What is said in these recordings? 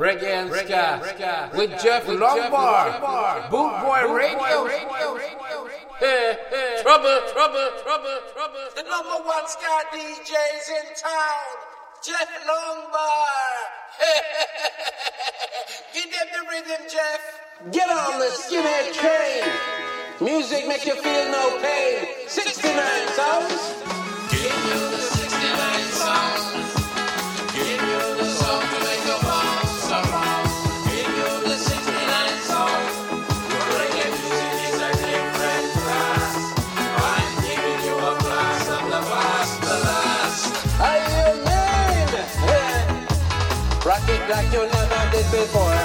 Reggae and Ska with Jeff Longbar, Boot Boy Radio. Hey, hey. Trouble, trouble, trouble, trouble. The number one Ska DJs in town, Jeff Longbar. Give them the rhythm, Jeff. Get on the skinhead train. Music make you feel no pain. 69 songs. Give you the 69 sounds. Like you never did before.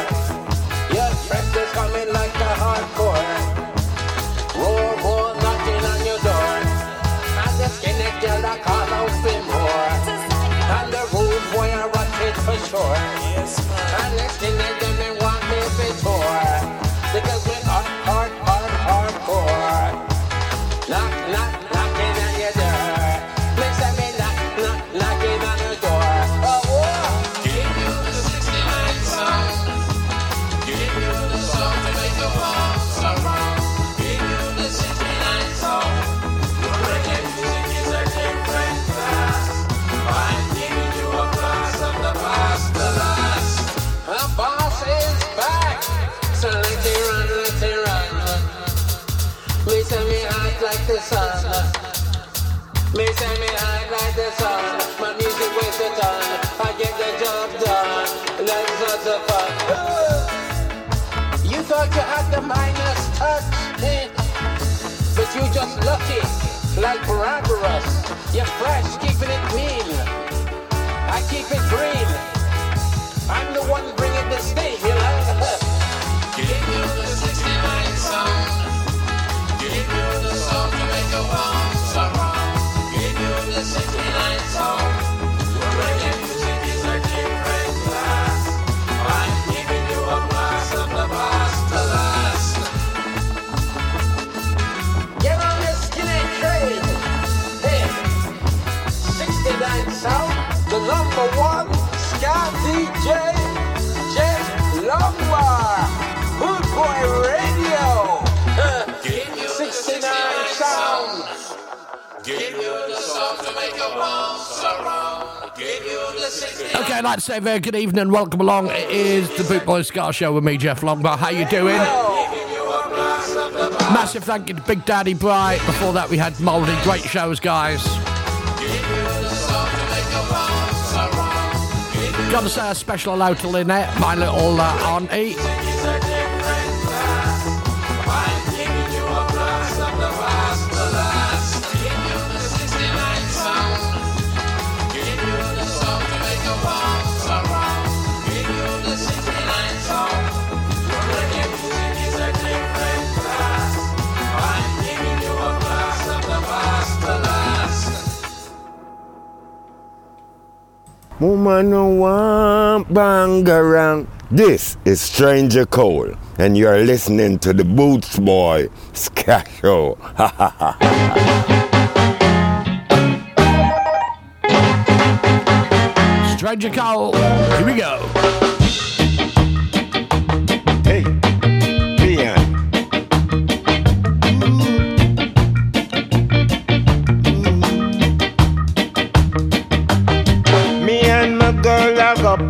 Your friend is coming like a hardcore. You had the minus touch, eh? but you just lucky, like Barabbas. You're fresh, keeping it clean. I keep it green. I'm the one bringing the steam, Okay, I'd like to say very good evening. Welcome along. It is the Boot Boy Ska Show with me, Jeff Longbar. How you doing? Massive thank you to Big Daddy Bright. Before that, we had Mouldy. Great shows, guys. Gotta say a special hello to Lynette, my little uh, auntie. Woman no want bang around. This is Stranger Cole, and you're listening to the Boots Boy Ska Show. Stranger Cole. Here we go.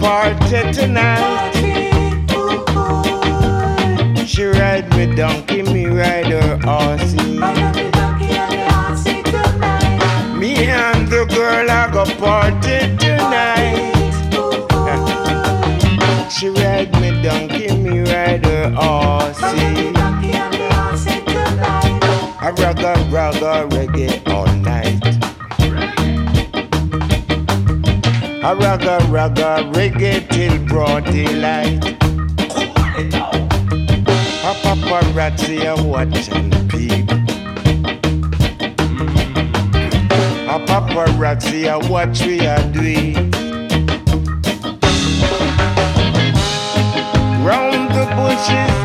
Party tonight. She ride me donkey, me ride her horsey. Me and the girl have a party tonight. She ride me donkey, me ride her horsey. I ragga ragga reggae night. A ragga ragga reggae till broad daylight. A paparazzi a watch and peep. A paparazzi a watch we a do it. Round the bushes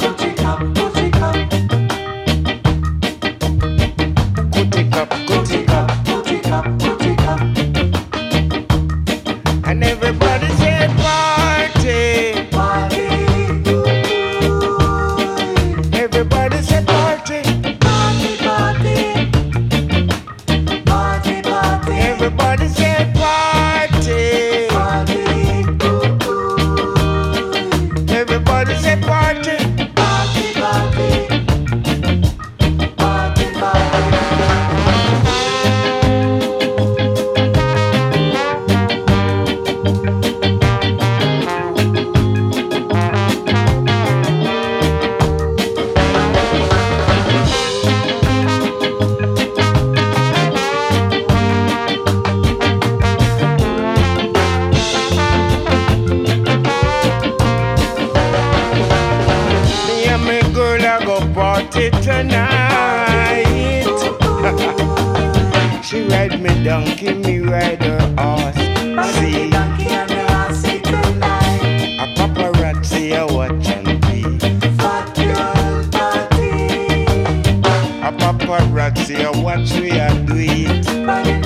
a do it.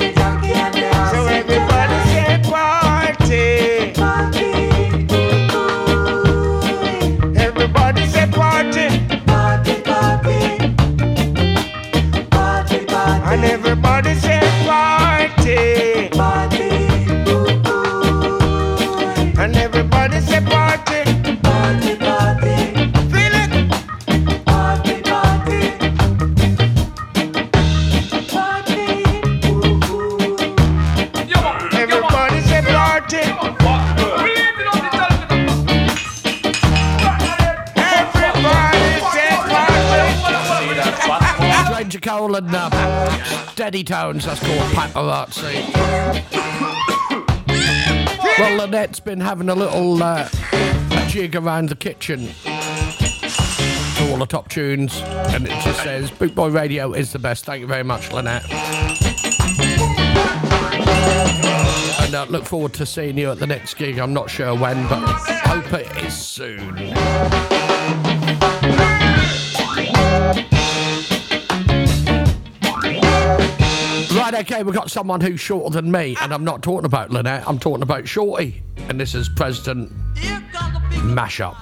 Steady Tones, that's called paparazzi. well, Lynette's been having a little uh, jig around the kitchen to all the top tunes, and it just says Bootboy Radio is the best. Thank you very much, Lynette. And uh, look forward to seeing you at the next gig. I'm not sure when, but hope it is soon. Okay, we've got someone who's shorter than me, and I'm not talking about Lynette, I'm talking about Shorty. And this is President Mashup.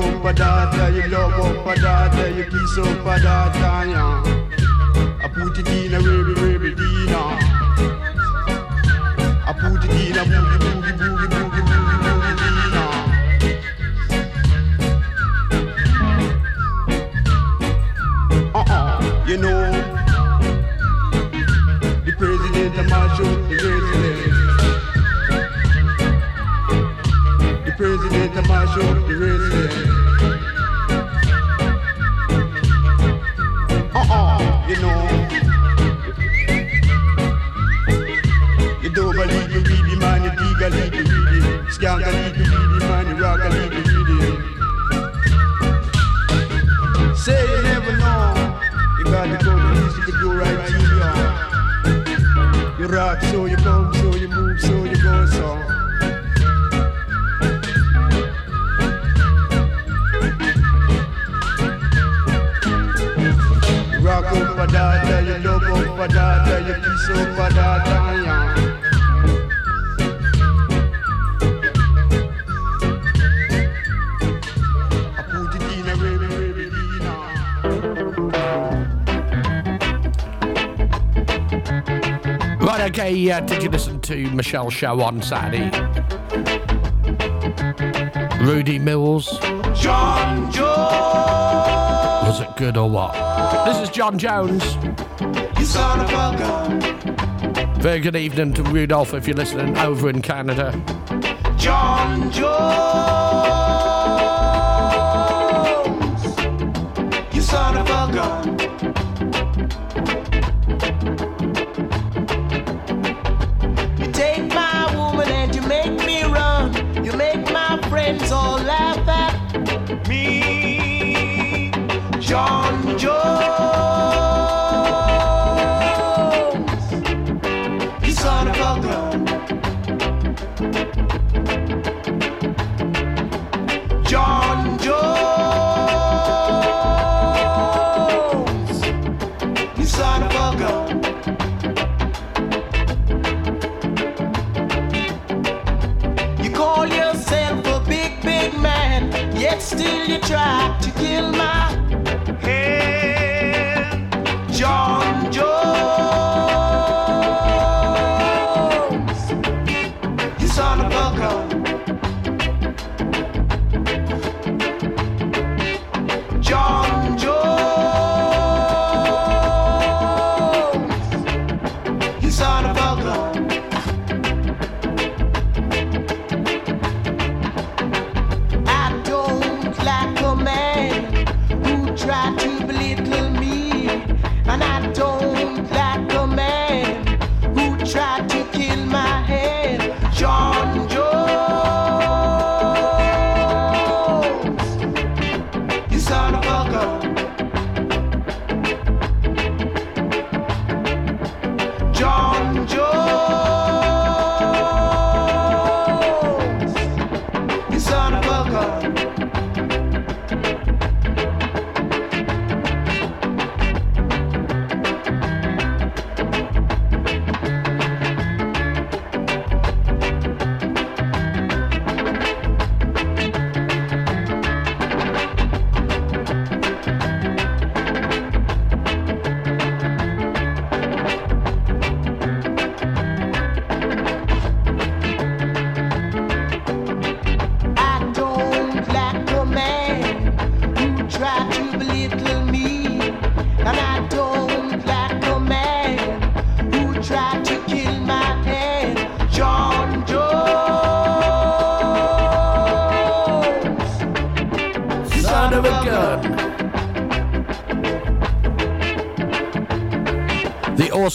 Up a you love up a you kiss up a yeah. Man, you rock. Say you never know. You got to go to this, you go right to you. You rock, so you come, so you move, so you go, so. Rock a data, you love a data, you kiss a data, yeah. Right, okay, uh, did you listen to Michelle's show on Saturday? Rudy Mills. John Jones, Was it good or what? This is John Jones. you son of a gun. Very good evening to Rudolph if you're listening over in Canada. John Jones,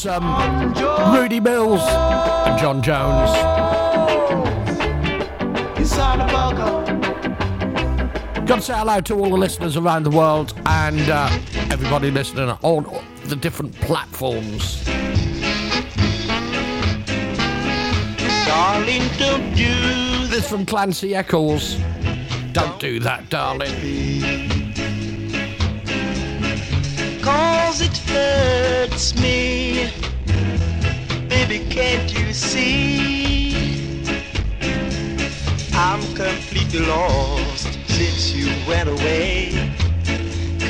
Awesome Rudy Mills and John Jones. you son of a gun. Got to say hello to all the listeners around the world and uh, everybody listening on the different platforms. Darling, don't do This from Clancy Eccles. Don't do that, darling.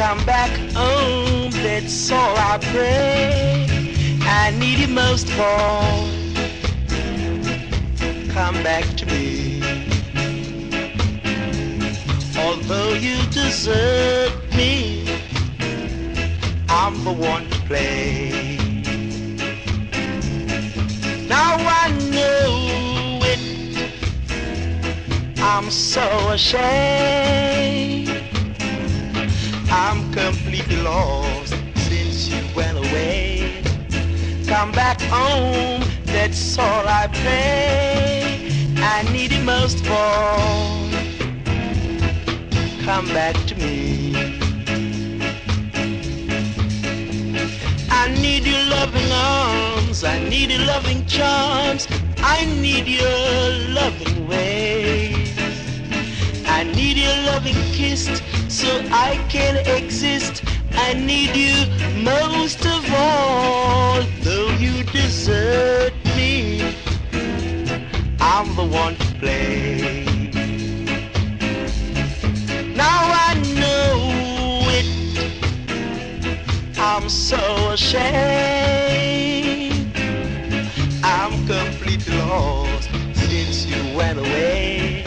Come back home, that's all I pray. I need you most of all. Come back to me. Although you desert me, I'm the one to play. Now I know it. I'm so ashamed. I'm completely lost since you went away. Come back home, that's all I pray. I need you most of all. Come back to me. I need your loving arms, I need your loving charms, I need your loving ways. I need your loving kiss so I can exist. I need you most of all, though you desert me. I'm the one to blame. Now I know it. I'm so ashamed. I'm completely lost since you went away.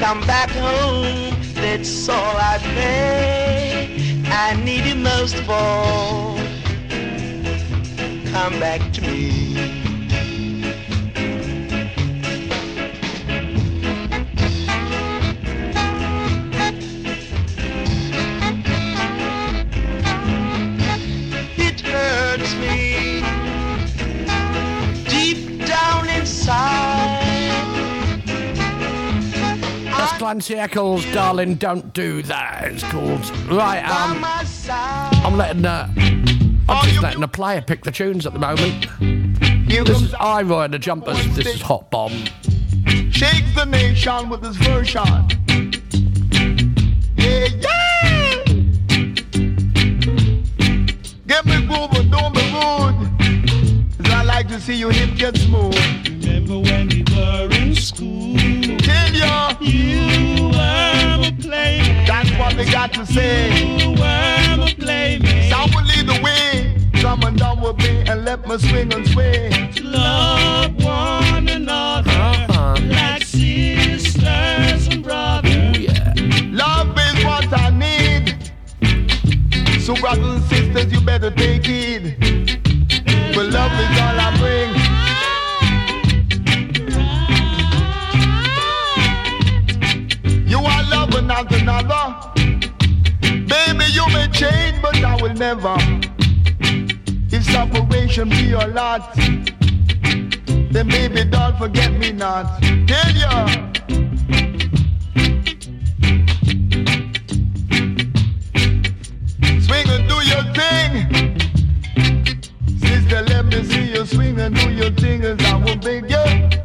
Come back home, that's all I pray. I need you most of all. Come back to me. Clancy Eccles, darling, don't do that. It's called. Right, um. I'm letting uh, I'm just letting the player pick the tunes at the moment. Here This is I Roy and the Jumpers. This is Hot Bomb. shakes the nation with his version. Yeah, yeah. Get me grooving, don't be rude. 'Cause I like to see your hip get smooth. Remember when we were in school? Tell ya, You were a playmate. that's what they got to say. You were a playmate. Sound will lead the way. Come on down with me and let me swing and sway. Love one another Uh-huh. like sisters and brothers. Yeah. Love is what I need. So brothers and sisters, you better take heed. But love is change, but I will never. If separation be your lot, then baby, don't forget me not. Tell ya. Swing and do your thing. Sister, let me see you swing and do your thing as I will beg you.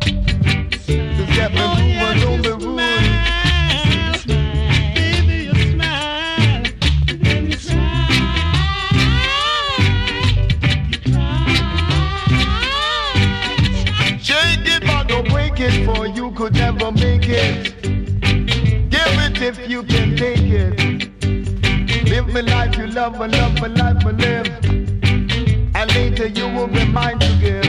Could never make it. Give it if you can take it. Live my life you love and love my life I live. And later you will be mine to give.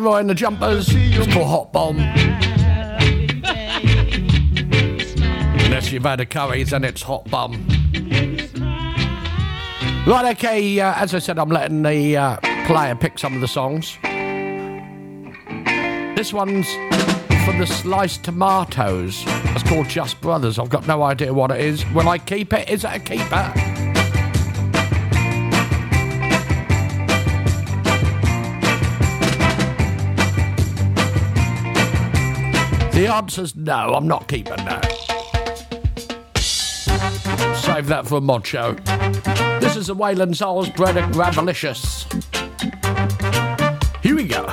Roy and the Jumpers. It's called Hot Bomb. Unless you've had a curries and it's Hot Bomb. Right, okay, uh, as I said, I'm letting the uh, player pick some of the songs. This one's from the Sliced Tomatoes. It's called Just Brothers. I've got no idea what it is. Will I keep it? Is it a keeper? The answer's no, I'm not keeping that. Save that for a mod show. This is the Wayland Souls Brennick Ravelicious. Here we go.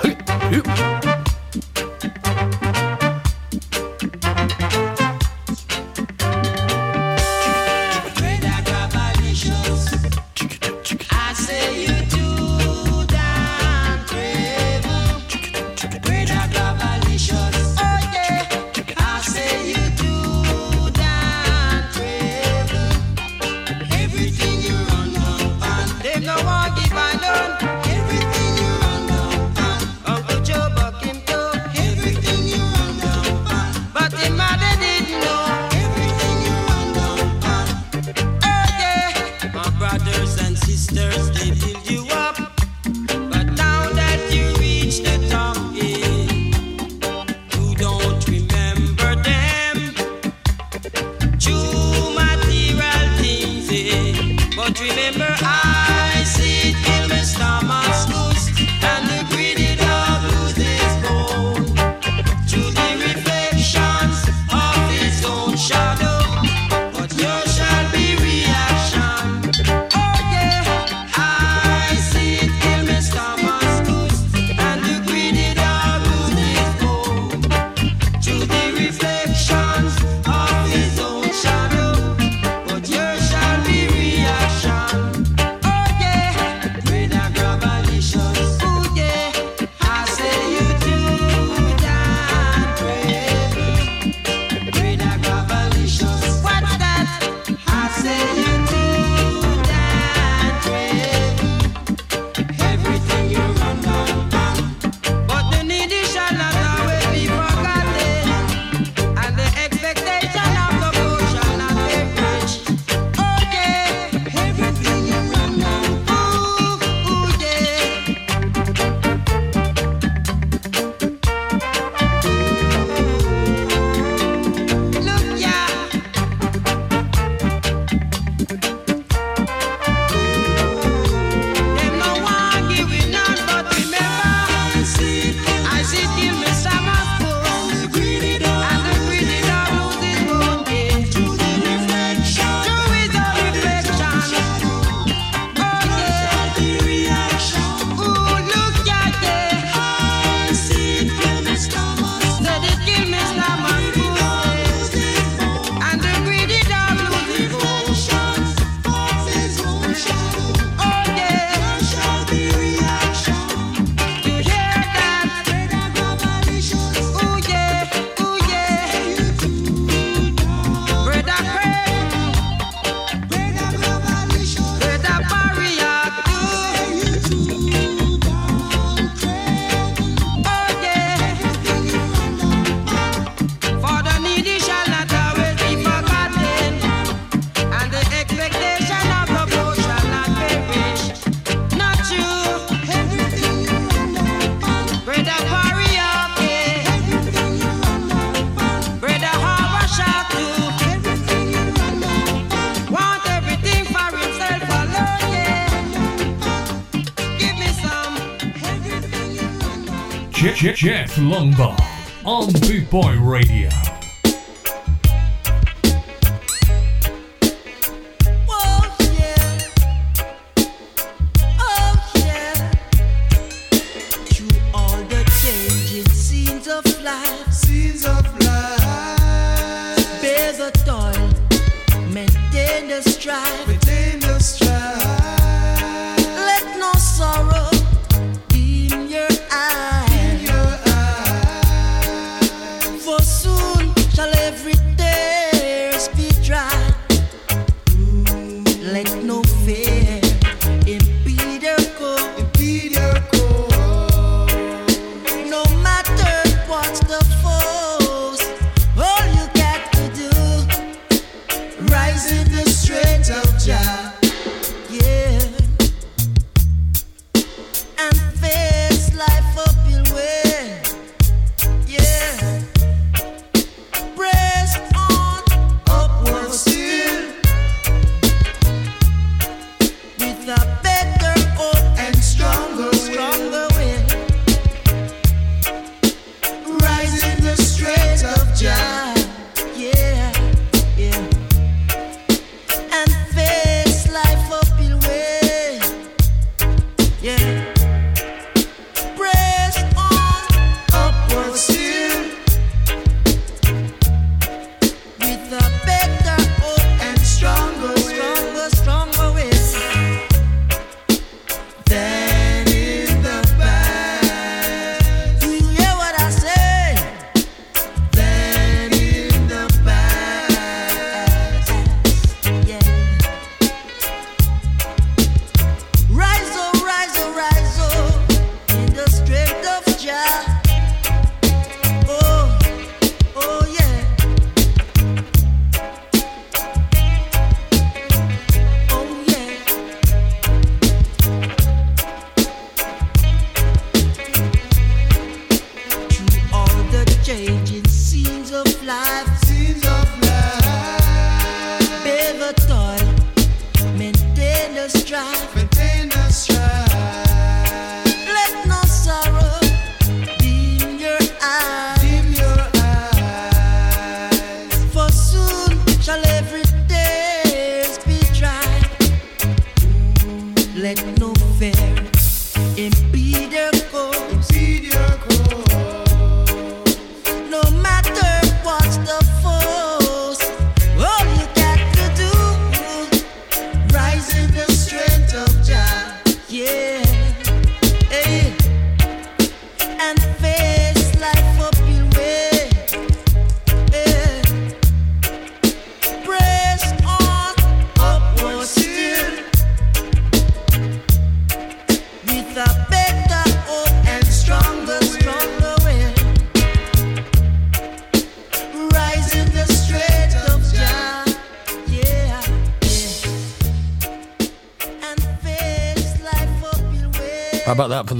Longbar on Boot Boy Radio.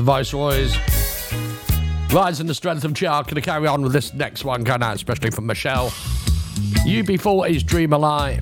Viceroy's. Rise in the strength of char. Can I carry on with this next one, going out especially for Michelle. UB40's Dream a Lie.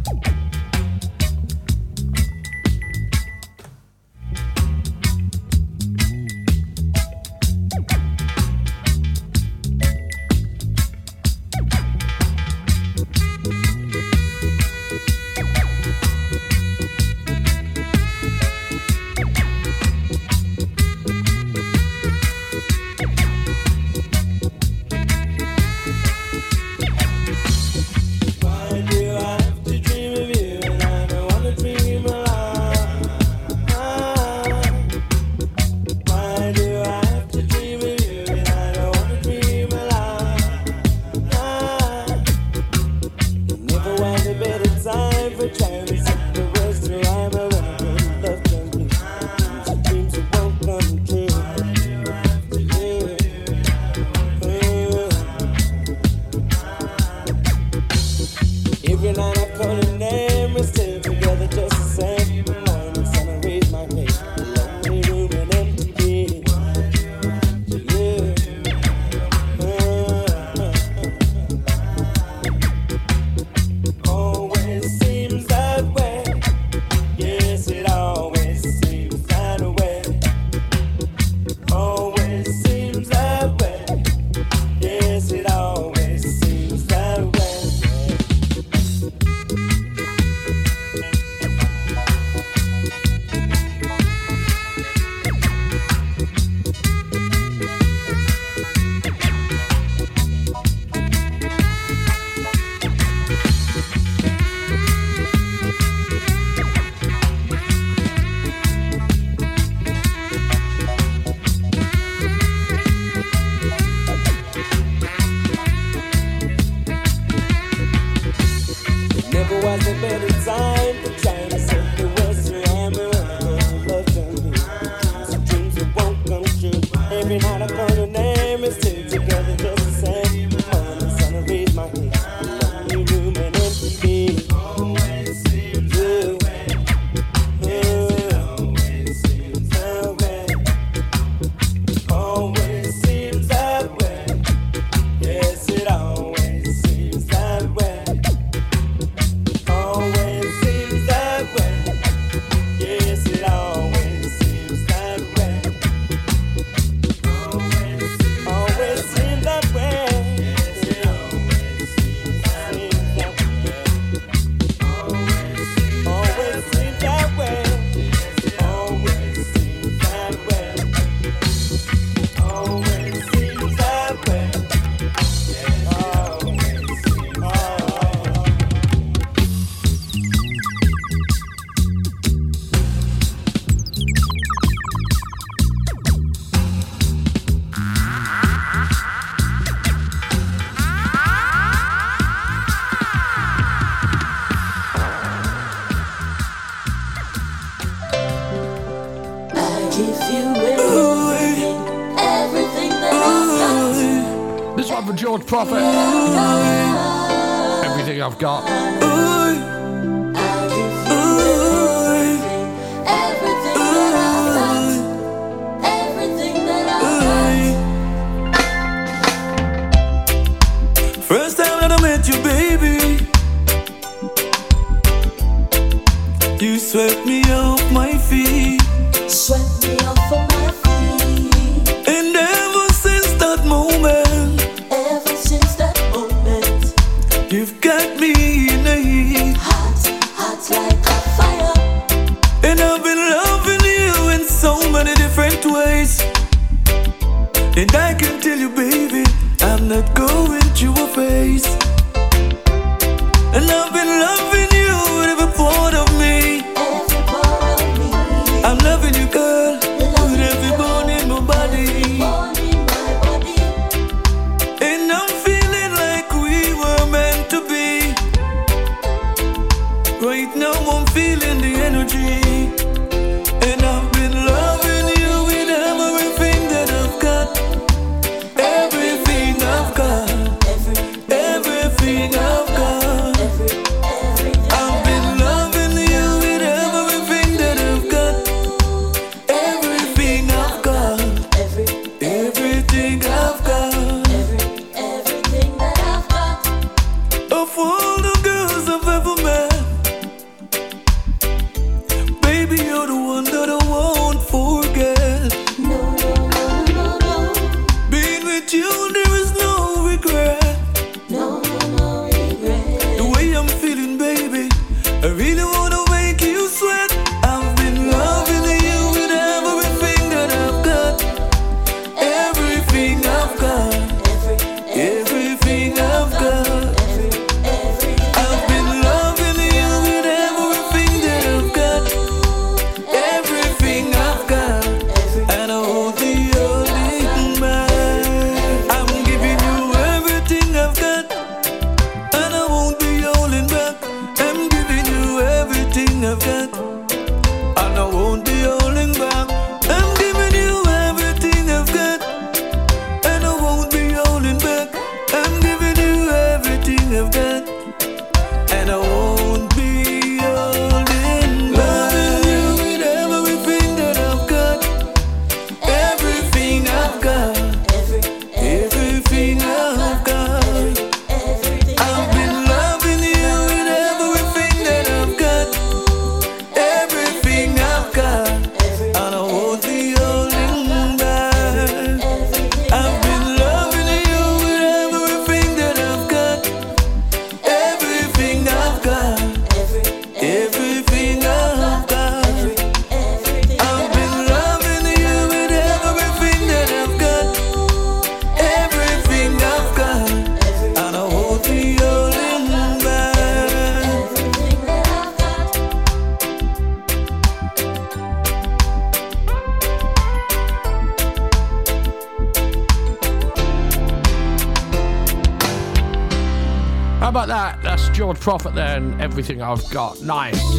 Prophet there and everything I've got. Nice.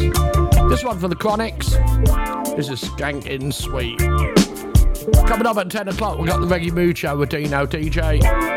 This one for the Chronixx. This is Skanking Sweet. Coming up at 10 o'clock, we've got the Reggae Mood Show with Dino DJ.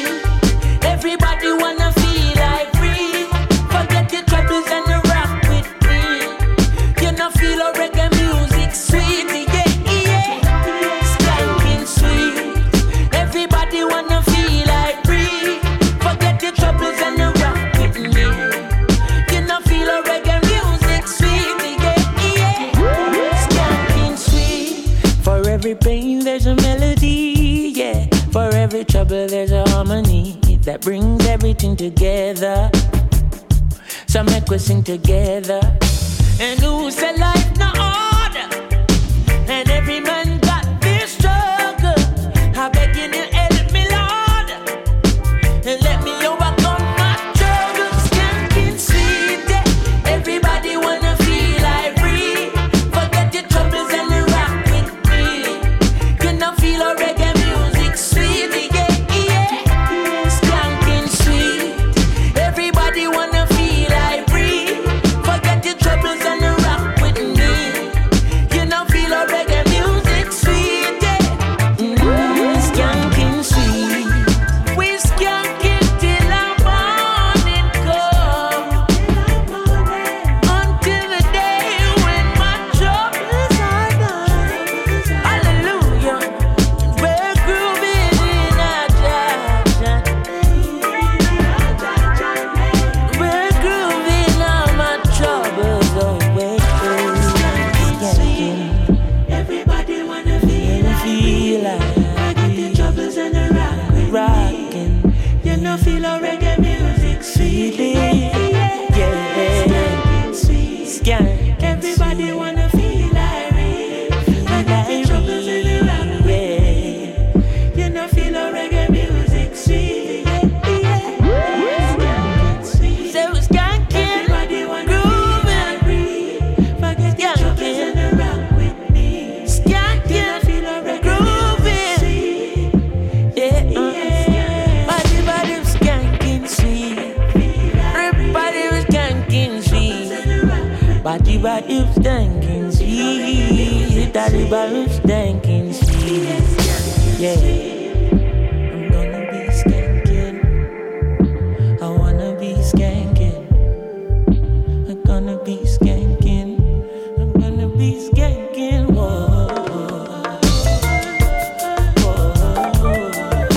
that brings everything together. So make we sing together. And who said life no order? And every man skanking, sweet. Yeah. I'm gonna be skanking. I wanna be skanking. I'm gonna be skanking. I'm gonna be skanking. Whoa.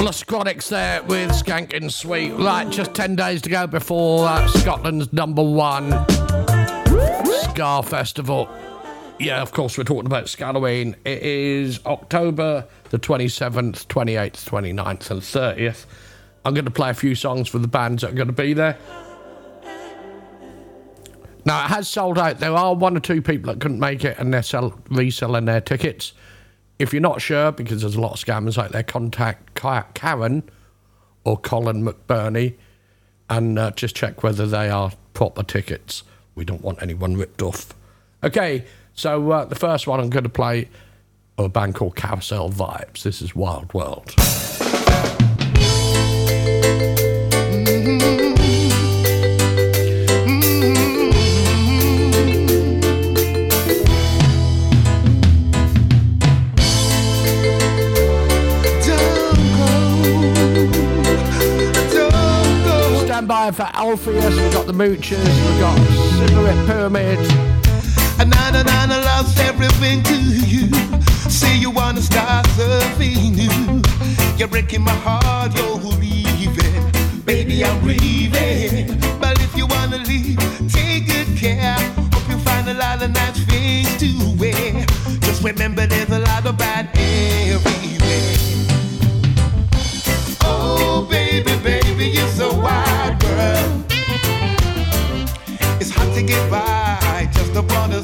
Well, Scronics there with Skanking Sweet. Right, just 10 days to go before uh, Scotland's number one Ska Festival. Yeah, of course, we're talking about Scalloween. It is October the 27th, 28th, 29th, and 30th. I'm going to play a few songs for the bands that are going to be there. Now, it has sold out. There are one or two people that couldn't make it and they're sell- reselling their tickets. If you're not sure, because there's a lot of scammers out there, contact Karen or Colin McBurney and uh, just check whether they are proper tickets. We don't want anyone ripped off. Okay, so uh, the first one I'm going to play a band called Carousel Vibes. This is Wild World. Stand by for Alpheus. We've got the Moochers. We've got Cigarette Pyramid. And I, and I lost everything to you. Say you wanna start something new. You're breaking my heart, you're leaving. Baby, I'm grieving. But if you wanna leave, take good care. Hope you find a lot of nice things to wear. Just remember there's a lot of bad everywhere.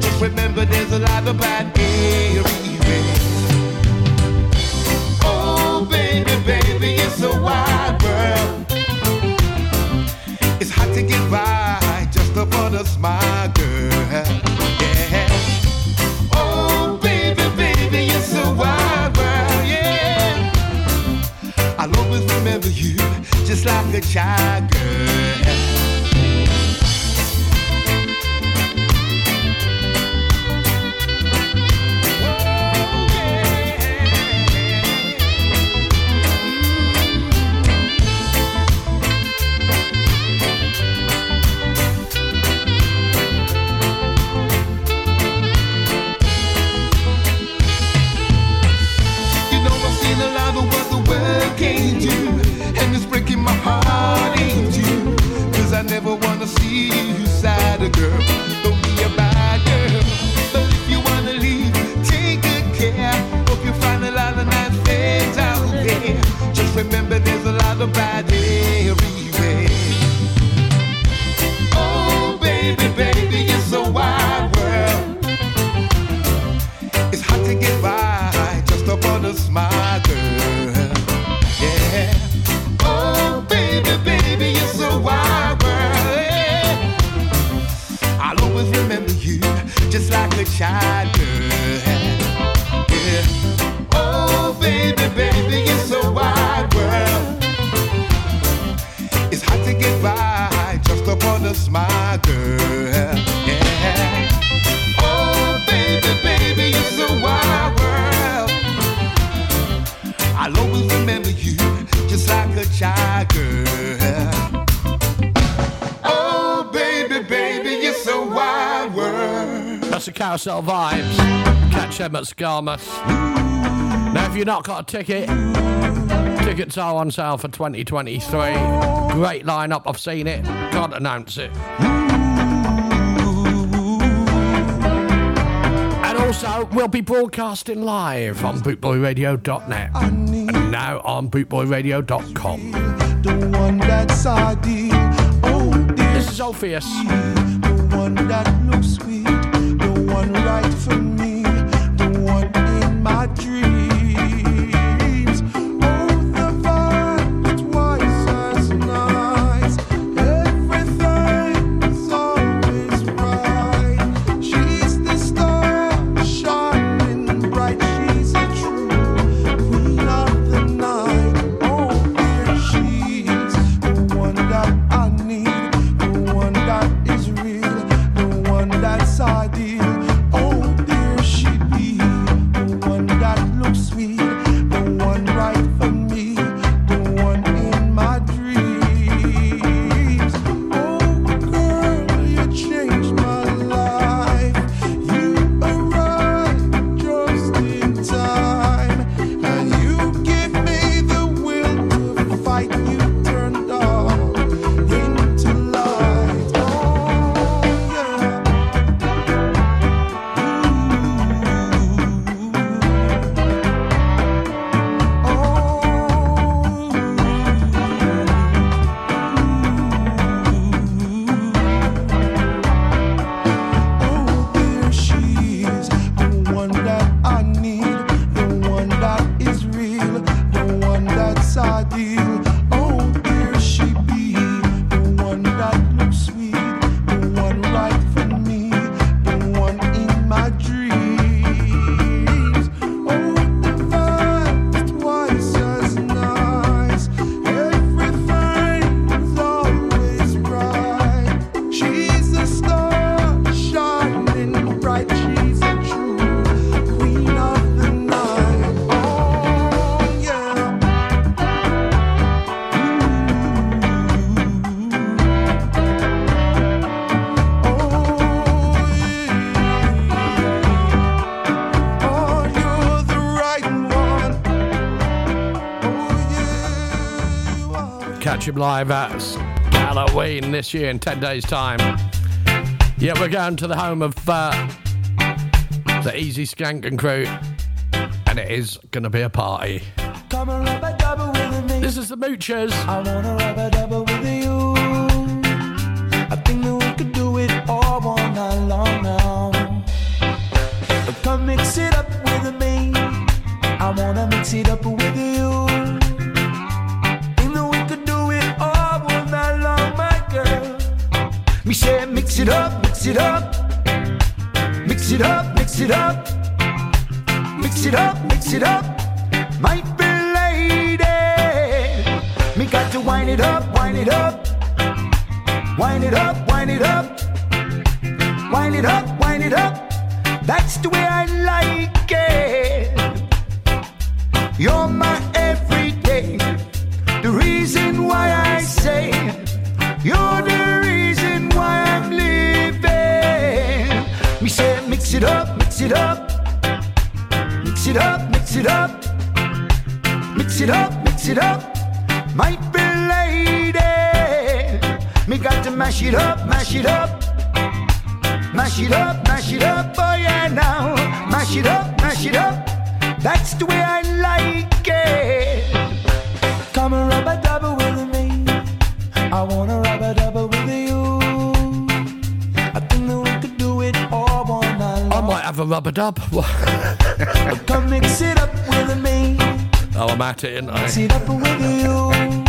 Just remember there's a lot of bad everywhere. Oh, baby, baby, it's a wide world. It's hard to get by just upon a smile, girl. Oh, just like a child, girl. Never wanna see you sad, girl. Don't be a bad girl. But if you wanna leave, take good care. Hope you find a lot of nice friends out there. Just remember there's a lot of bad them at Skamouth. Now, if you've not got a ticket, tickets are on sale for 2023. Great lineup, I've seen it. Can't announce it. And also, we'll be broadcasting live on bootboyradio.net and now on bootboyradio.com. The one that's ideal. Oh, dear. This is Alpheus. The one that looks sweet. The one right for him live at Halloween this year in 10 days' time. Yeah, we're going to the home of uh, the Easy Skank and crew, and it is going to be a party. Come and rub a double with me. This is the Moochers. I wanna rub a double with you. I think that we could do it all one night long now. But come mix it up with me. I wanna mix it up with you. It up, mix it up. Mix it up, mix it up. Mix it up, mix it up. My fair lady. Me got to wind it up, wind it up. Wind it up, wind it up. Wind it up, wind it up. That's the way I like it. You're my it up. Mix it up, mix it up. Mix it up, mix it up. My lady. Me got to mash it up, mash it up. Mash it up, mash it up, oh yeah now. Mash it up, mash it up. That's the way I like it. Come rub a have a rubber dub. Come mix it up with me. oh, I'm at it, ain't Mix I? it up with you.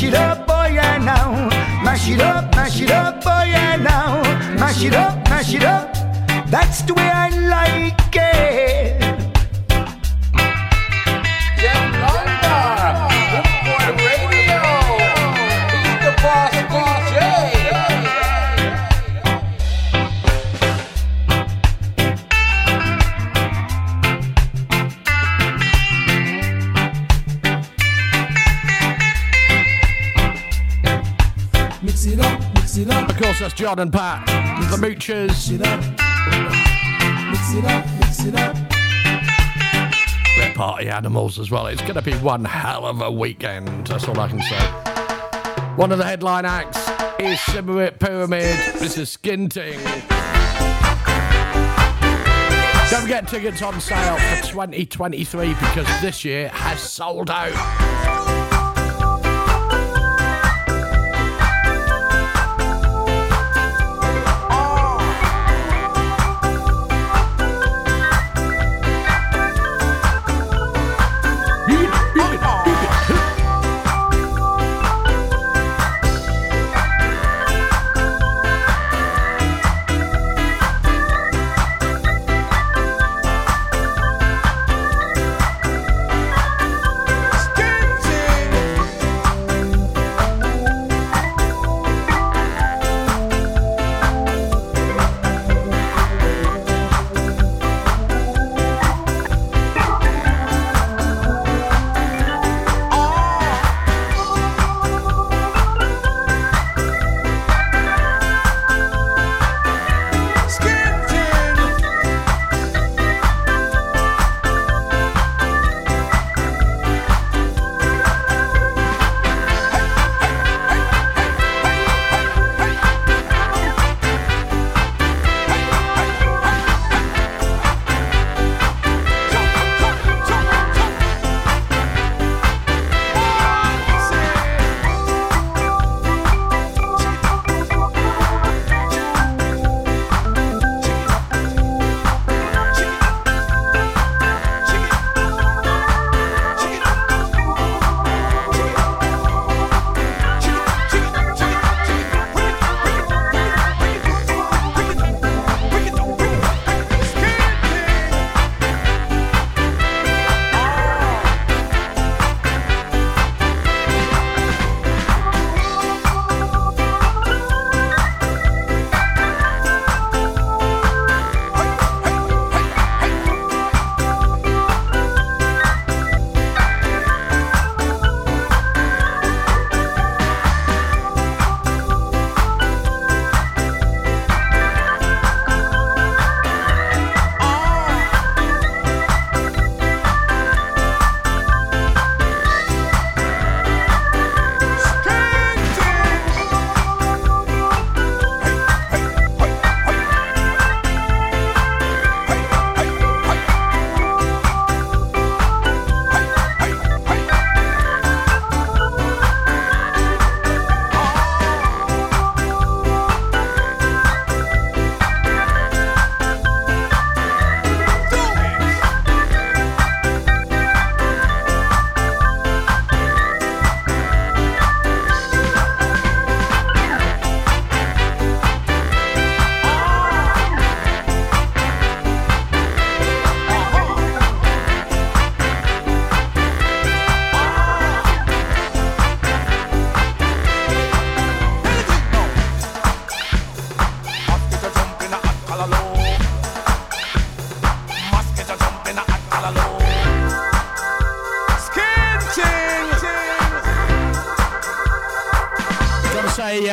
Mash it up, oh yeah now. Mash it up, mash it up, oh yeah now. Mash it up, John and Pat, the Moochers. mix it up. Mix it up, mix it up. They're party animals as well. It's going to be one hell of a weekend. That's all I can say. One of the headline acts is Simmerit Pyramid. This is Skinting. Don't forget tickets on sale for 2023 because this year has sold out.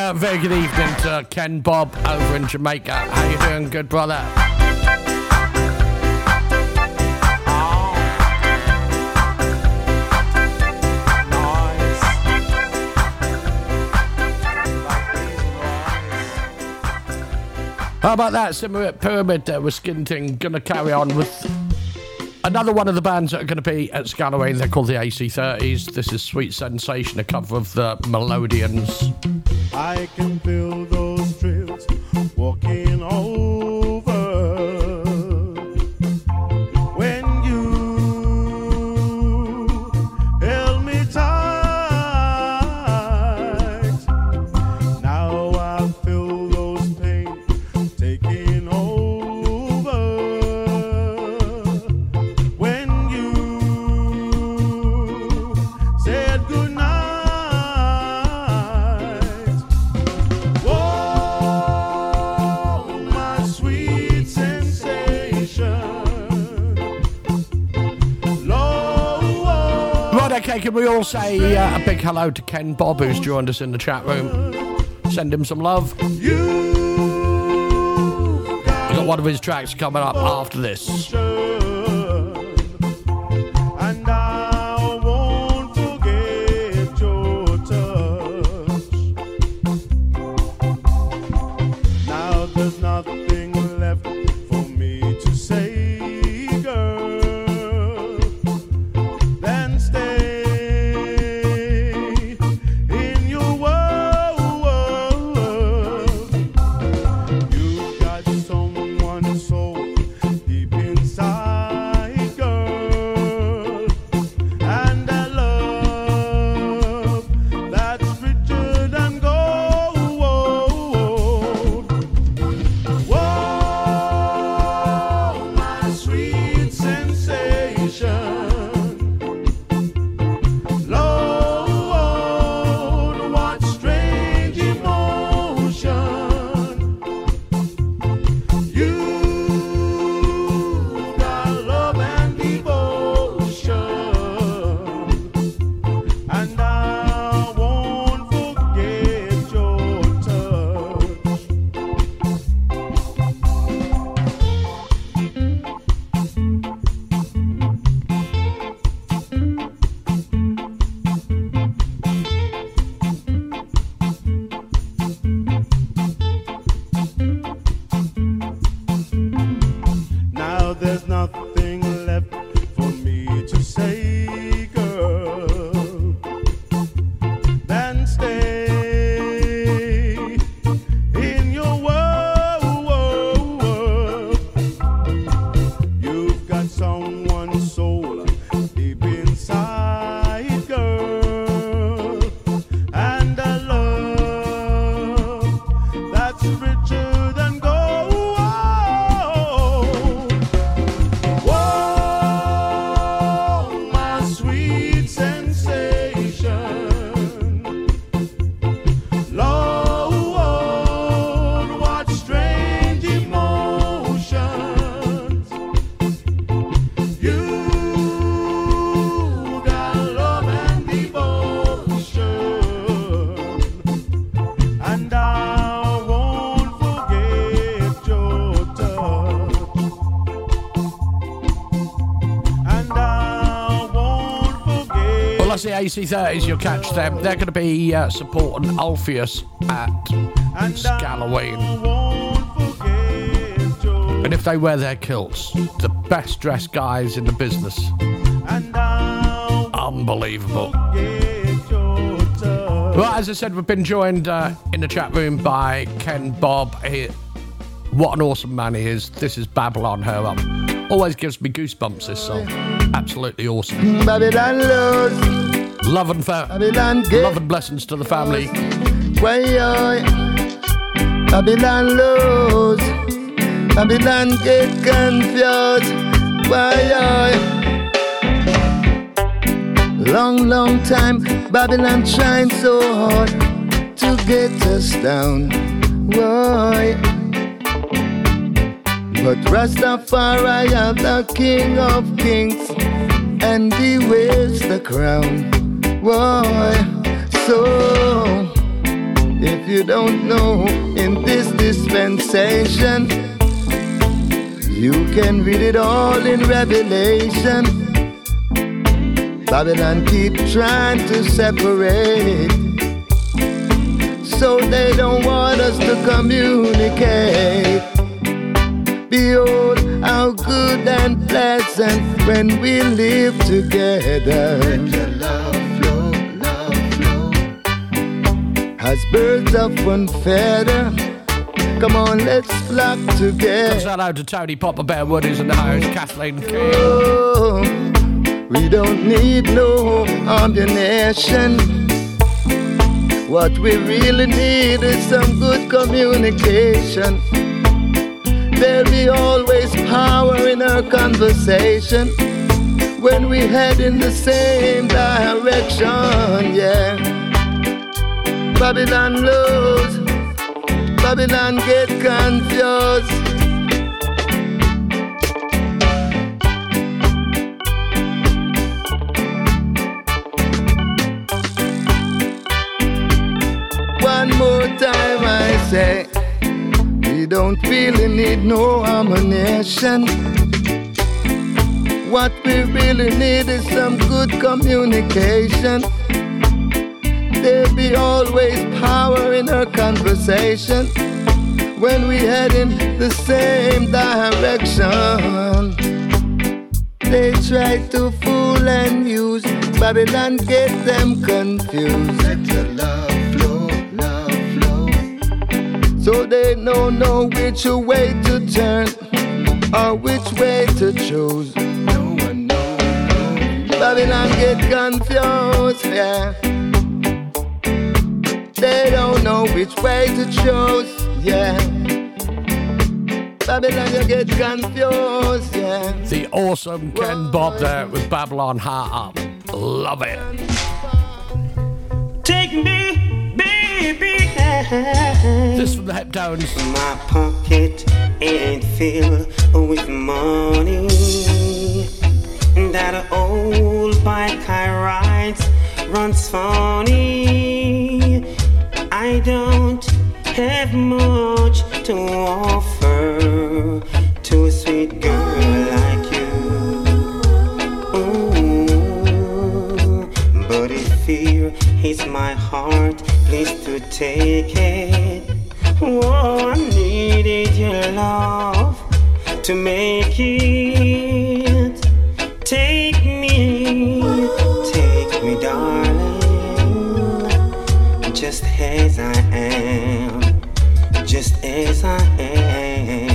Uh, very good evening to Ken Bob over in Jamaica. How you doing, good brother? How about that? Pyramid there with Skinting. Gonna carry on with another one of the bands that are to be at Scalloween. They're called the AC30s. This is Sweet Sensation, a cover of the Melodians. I can feel can we all say uh, a big hello to Ken Bob, who's joined us in the chat room? Send him some love. We've got one of his tracks coming up after this. AC30s. You'll catch them. They're going to be uh, supporting Alpheus at Scalloween. And if they wear their kilts, the best dressed guys in the business. Unbelievable. Well, as I said, we've been joined uh, in the chat room by Ken Bob. He, what an awesome man he is. This is Babylon Her Up. Always gives me goosebumps, this song. Absolutely awesome. Babylon lows, Love and, fa- love and blessings to the family. oi. Babylon lows, Babylon get confused. Why? Long, long time Babylon trying so hard to get us down. Why? But Rastafari are the King of Kings, and He wears the crown. Why? So If you don't know, in this dispensation, you can read it all in Revelation. Babylon keep trying to separate. So they don't want us to communicate. Behold, how good and pleasant when we live together. As birds of one feather. Come on, let's flock together. Shout out to Tony Popper Bear Woodies in the house, Kathleen King. Oh, we don't need no ammunition. What we really need is some good communication. There'll be always power in our conversation when we head in the same direction, yeah. Babylon lose, Babylon get confused. One more time I say, we don't really need no ammunition. What we really need is some good communication. There'll be always power in our conversation when we head in the same direction. They try to fool and use Babylon, get them confused. Let the love flow, love flow. So they don't know which way to turn or which way to choose. No one knows. Babylon get confused, yeah. They don't know which way to choose, yeah. Babylon, you get confused, yeah. The awesome Ken Bob there with Babylon Heart Up. Love it. Take me, baby. This from the Heptones. My pocket ain't filled with money. That old bike I ride runs funny. I don't have much to offer to a sweet girl like you. But if fear hits my heart, please to take it. Oh, I needed your love to make it. Take just as I am, just as I am.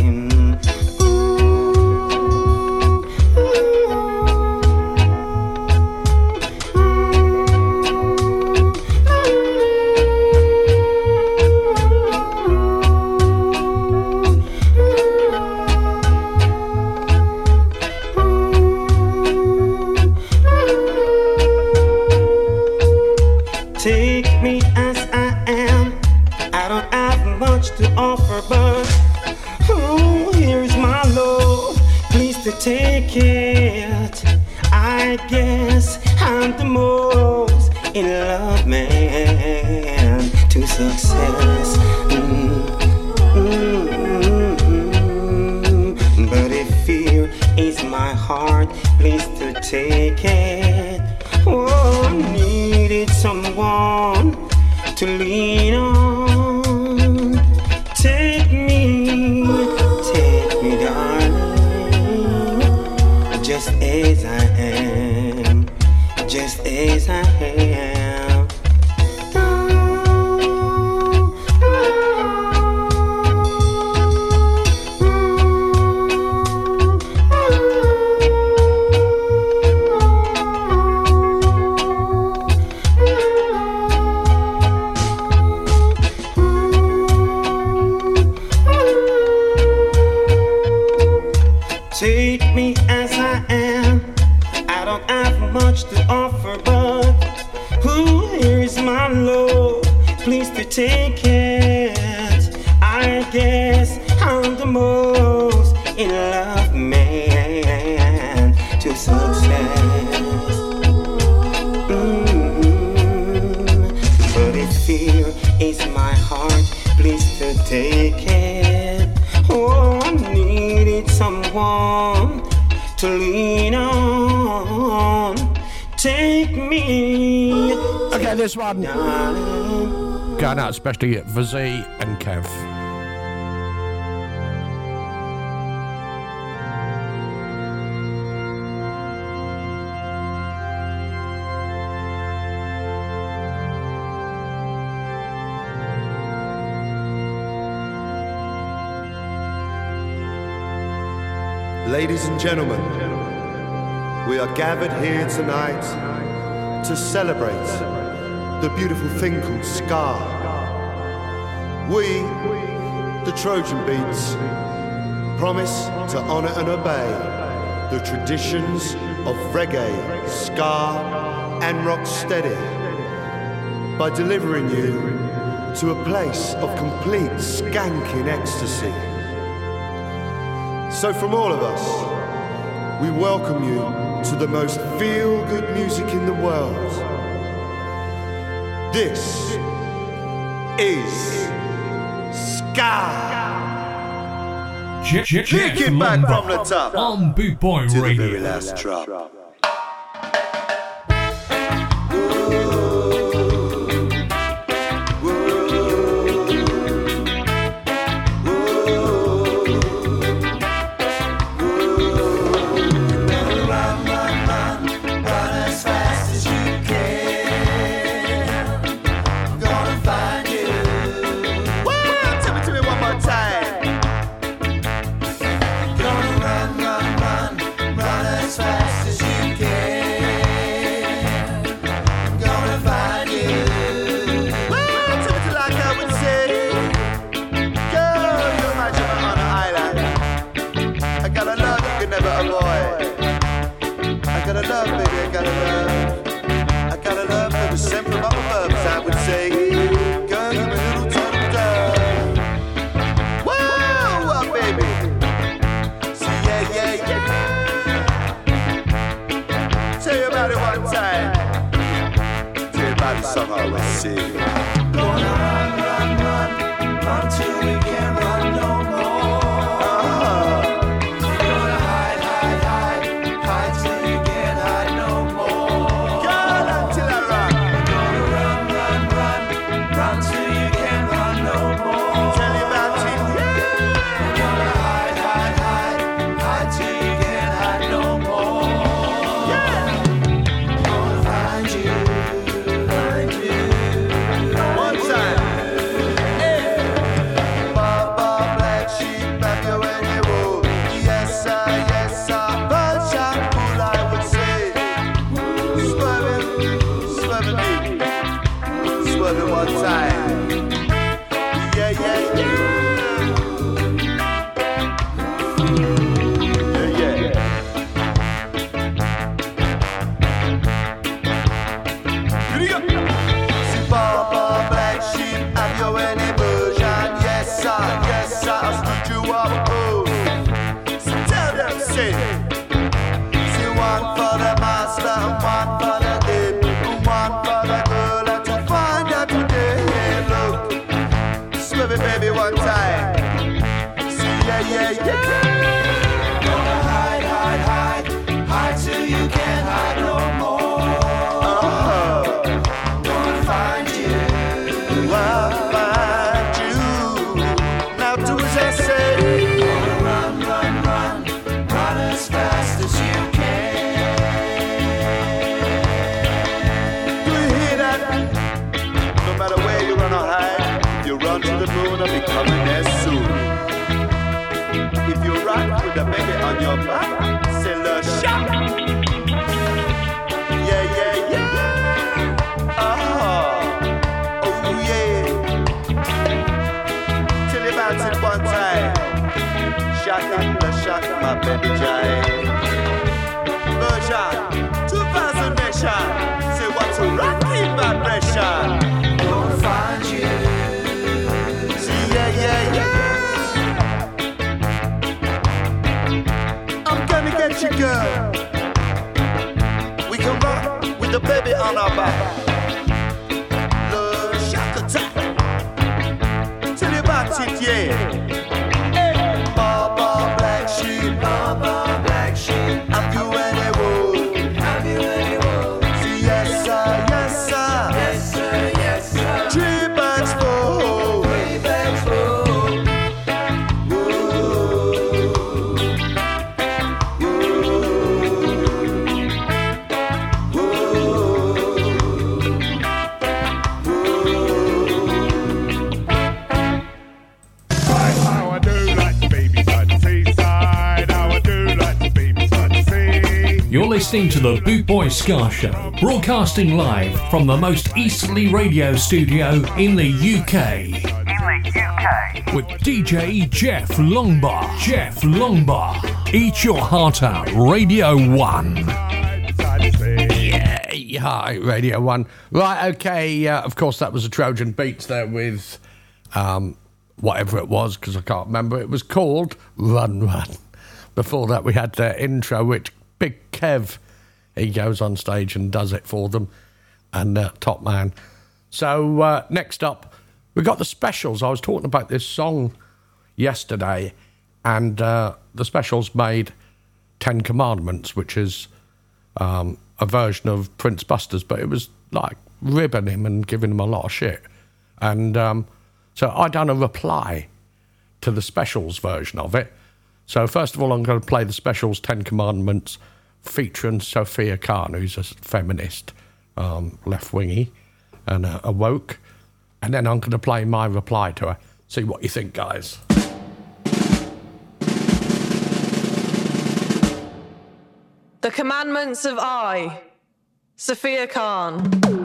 especially Vazee and Kev. Ladies and gentlemen, we are gathered here tonight to celebrate the beautiful thing called Ska. We, the Trojan Beats, promise to honour and obey the traditions of reggae, ska, and rocksteady by delivering you to a place of complete skanking ecstasy. So, from all of us, we welcome you to the most feel good music in the world. This is. God. Kick, kick, kick it back from the top. On Boot Boy Radio. To the very last drop. never avoid. I gotta love, baby, I gotta love. I gotta love for the simple from up. I would say, girl, you're a little turtle dove. Whoa, whoa, baby. So yeah, yeah, yeah. Tell you about it one time. Tell you about it somehow, I'll see you. Going on. Version, 2000 nation, say what's a rocking vibration. Listening to the Boot Boy Ska Show, broadcasting live from the most easterly radio studio in the UK. In the UK. With DJ Jeff Longbar. Jeff Longbar. Eat your heart out, Radio 1. Yeah, hi, Radio 1. Right, okay, uh, of course, that was a Trojan Beats there with um, whatever it was, because I can't remember. It was called Run Run. Before that, we had their intro, which Big Kev, he goes on stage and does it for them, and uh, Top Man. So, uh, next up, we got the specials. I was talking about this song yesterday, and uh, the specials made Ten Commandments, which is um, a version of Prince Busters, but it was like ribbing him and giving him a lot of shit. And um, so I done a reply to the specials version of it. So first of all, I'm going to play the specials Ten Commandments featuring Saffiyah Khan, who's a feminist, um, left wingy, and uh, awoke. And then I'm going to play my reply to her. See what you think, guys. The Commandments of I, Saffiyah Khan.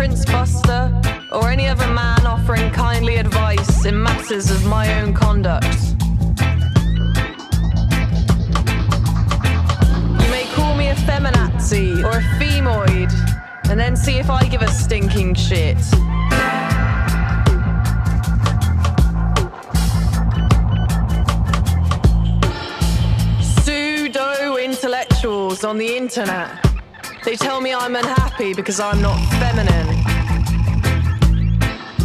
Prince Buster or any other man offering kindly advice in matters of my own conduct. You may call me a feminazi or a femoid, and then see if I give a stinking shit. Pseudo intellectuals on the internet. They tell me I'm unhappy because I'm not feminine.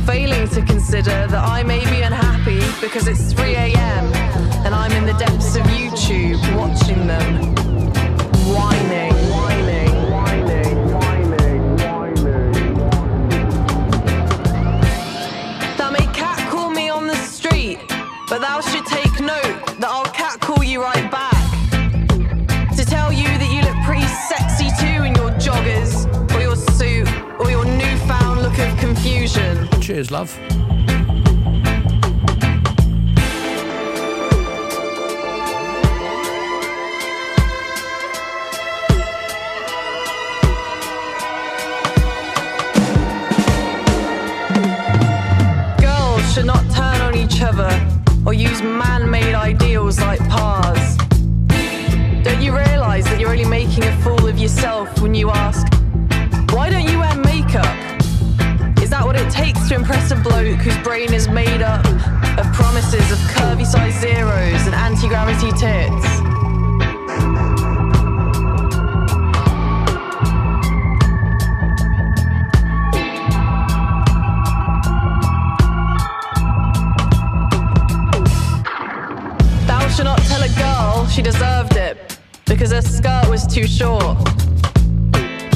Failing to consider that I may be unhappy because it's 3 a.m. and I'm in the depths of YouTube watching them whining, whining, whining, whining, me on the street, but thou should Cheers, love. Girls should not turn on each other or use man made ideals like pars. Don't you realize that you're only making a fool of yourself when you ask, Why don't you to impress a bloke whose brain is made up of promises of curvy size zeros and anti gravity tits? Thou shalt not tell a girl she deserved it because her skirt was too short.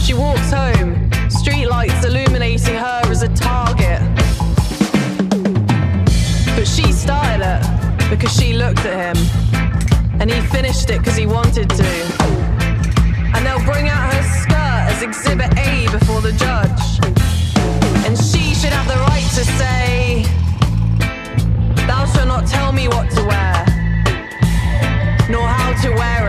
She walks home, streetlights illuminating her as a target. It because she looked at him, and he finished it because he wanted to. And they'll bring out her skirt as Exhibit A before the judge. And she should have the right to say, Thou shalt not tell me what to wear nor how to wear it.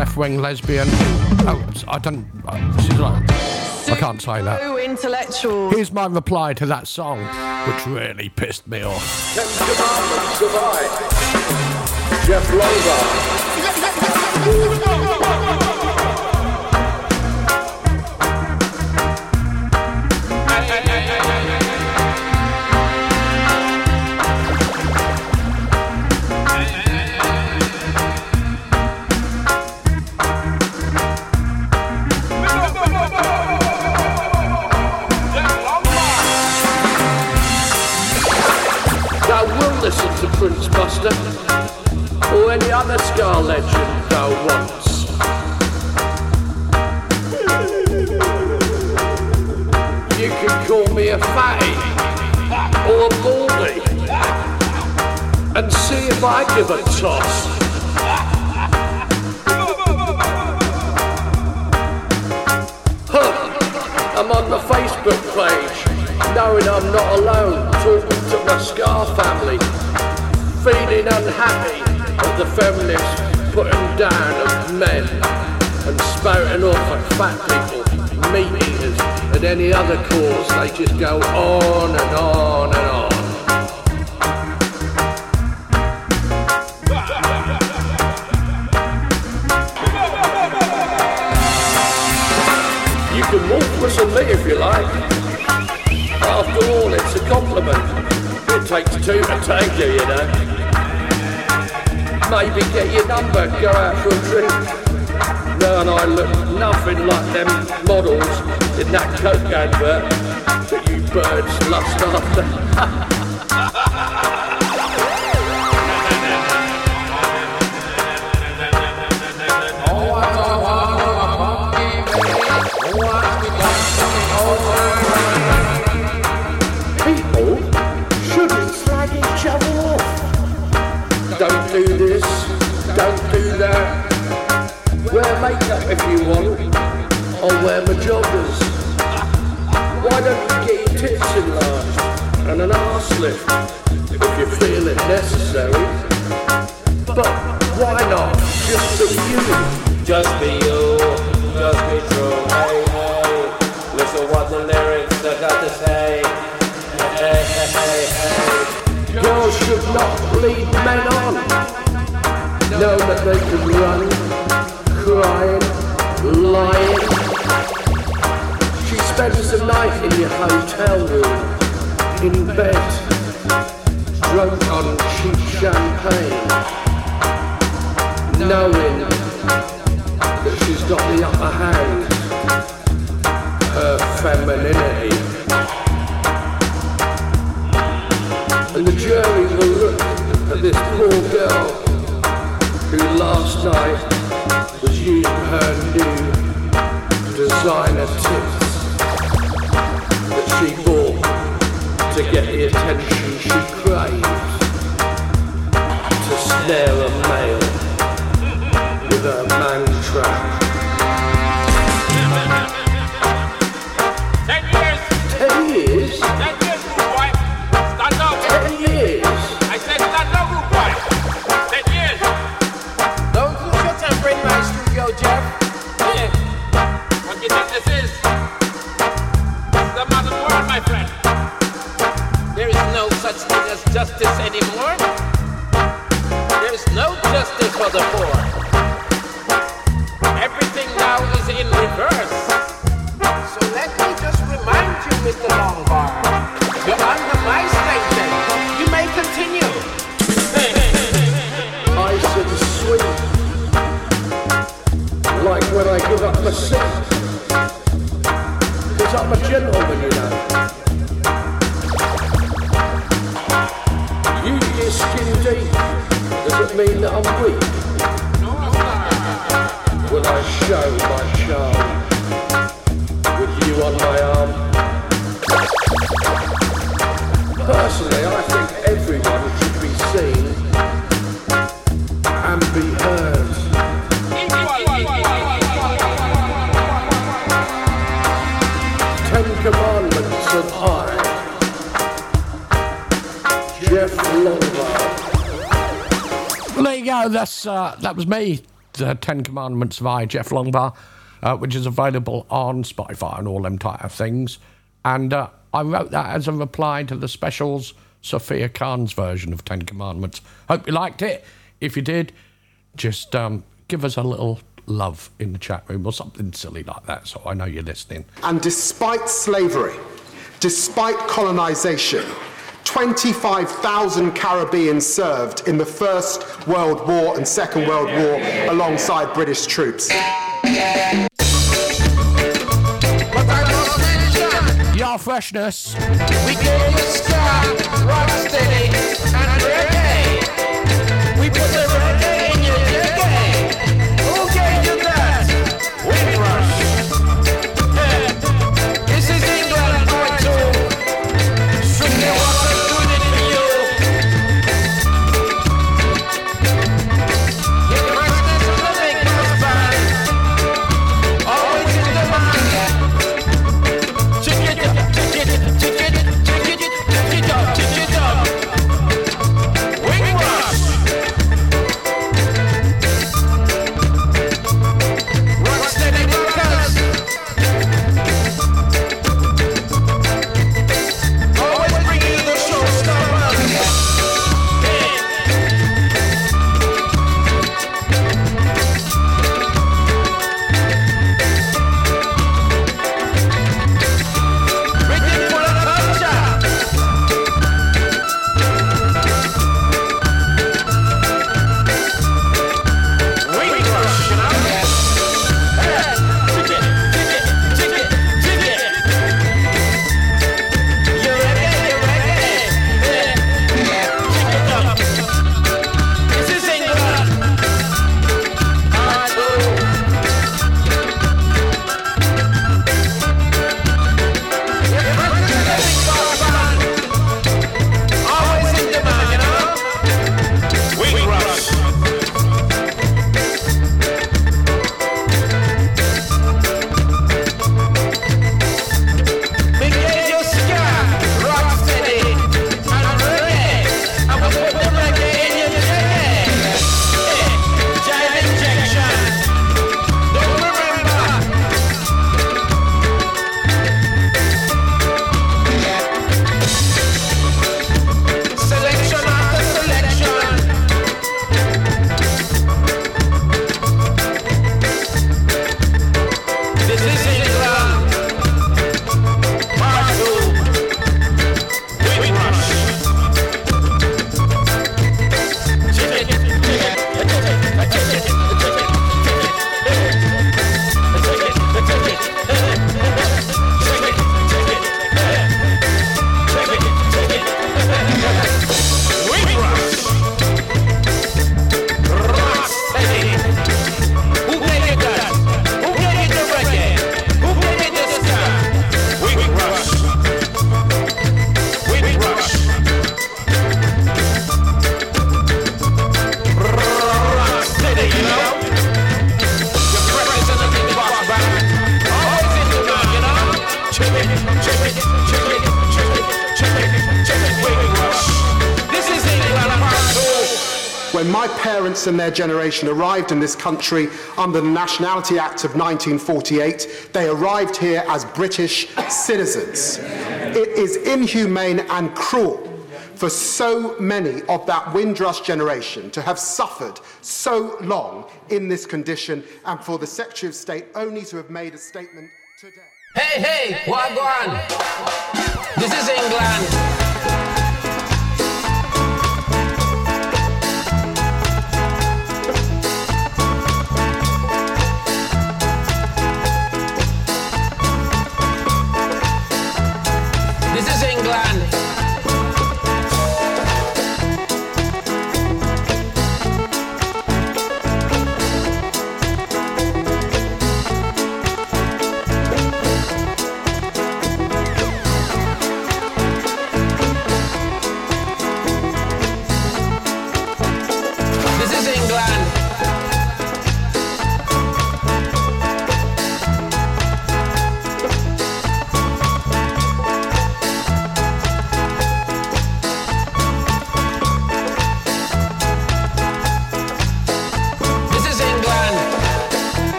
Left wing lesbian. Oh, I don't. She's like. I can't say that. So intellectual. Here's my reply to that song, which really pissed me off. Ten commandments of I. Jeff Longbar. Give a toss. Huh. I'm on the Facebook page, knowing I'm not alone, talking to my Ska family, feeling unhappy at the feminists putting down of men and spouting off at fat people, meat eaters, and any other cause. They just go on and on and on. To tango, you you know. Maybe get your number, go out for a drink. No, and I look nothing like them models in that Coke advert that you birds lust after. makeup if you want, or wear my joggers. Why don't you get your tits enlarged and an arse lift if you feel it necessary? But why not? Just be you. Just be you, just be true. Hey, hey, listen what the lyrics they got to say. Hey, hey, hey, hey. Girls should not lead men on. Know that they can run, crying, lying. She spends the night in your hotel room, in bed, drunk on cheap champagne, knowing that she's got the upper hand. Her femininity. And the jury will look at this poor girl who last night was using her new designer tips that she bought to get the attention she craved to snare Uh, that was me, The Ten Commandments via Jeff Longbar, uh, which is available on Spotify and all them type of things. And uh, I wrote that as a reply to the specials Saffiyah Khan's version of Ten Commandments. Hope you liked it. If you did, just um, give us a little love in the chat room or something silly like that so I know you're listening. And despite slavery, despite colonization, 25,000 Caribbeans served in the First World War and Second World War alongside British troops. Your freshness. Parents and their generation arrived in this country under the Nationality Act of 1948. They arrived here as British citizens. It is inhumane and cruel for so many of that Windrush generation to have suffered so long in this condition and for the Secretary of State only to have made a statement today. Hey, hey, Wagwan! This is England.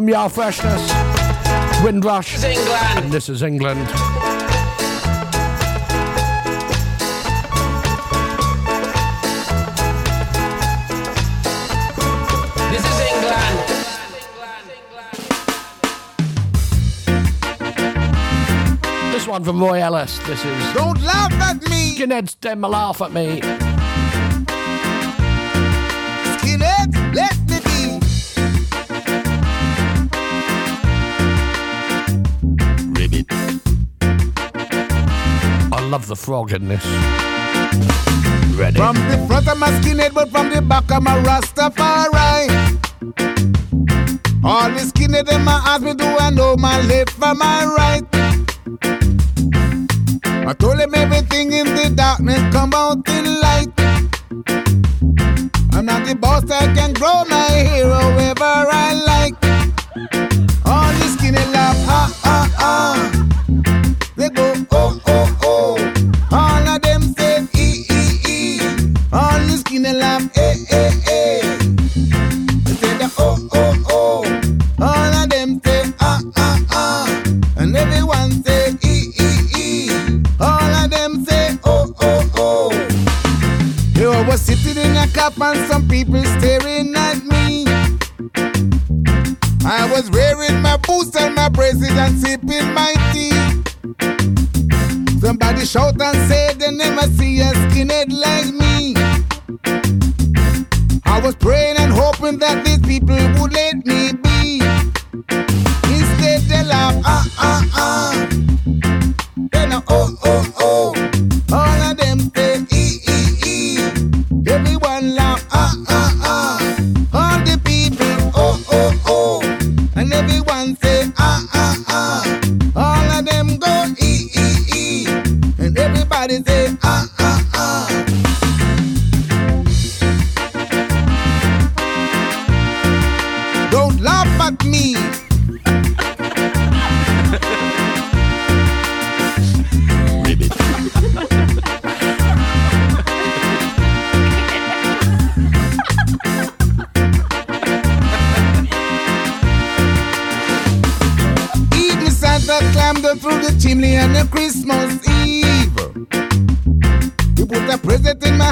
from Yar Freshness, Windrush. This is England. this is England. one from Roy Ellis. This is. Don't laugh at me! Skinheads tend laugh at me. the frog in this. Ready? From the front of my skinhead, but from the back of my Rastafari. All the skinhead in my ass, me do I know my left from my right. I told him everything in the darkness come out in light. I'm not the boss that can grow my hero ever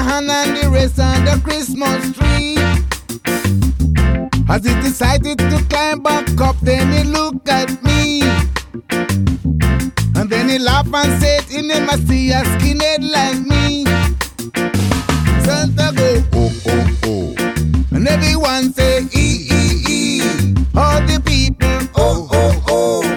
hand and the rest on the Christmas tree. As he decided to climb back up, then he looked at me. And then he laughed and said, he never see a skinhead like me. Santa go, oh, oh, oh. And everyone say, e, e, e. All the people, oh, oh, oh.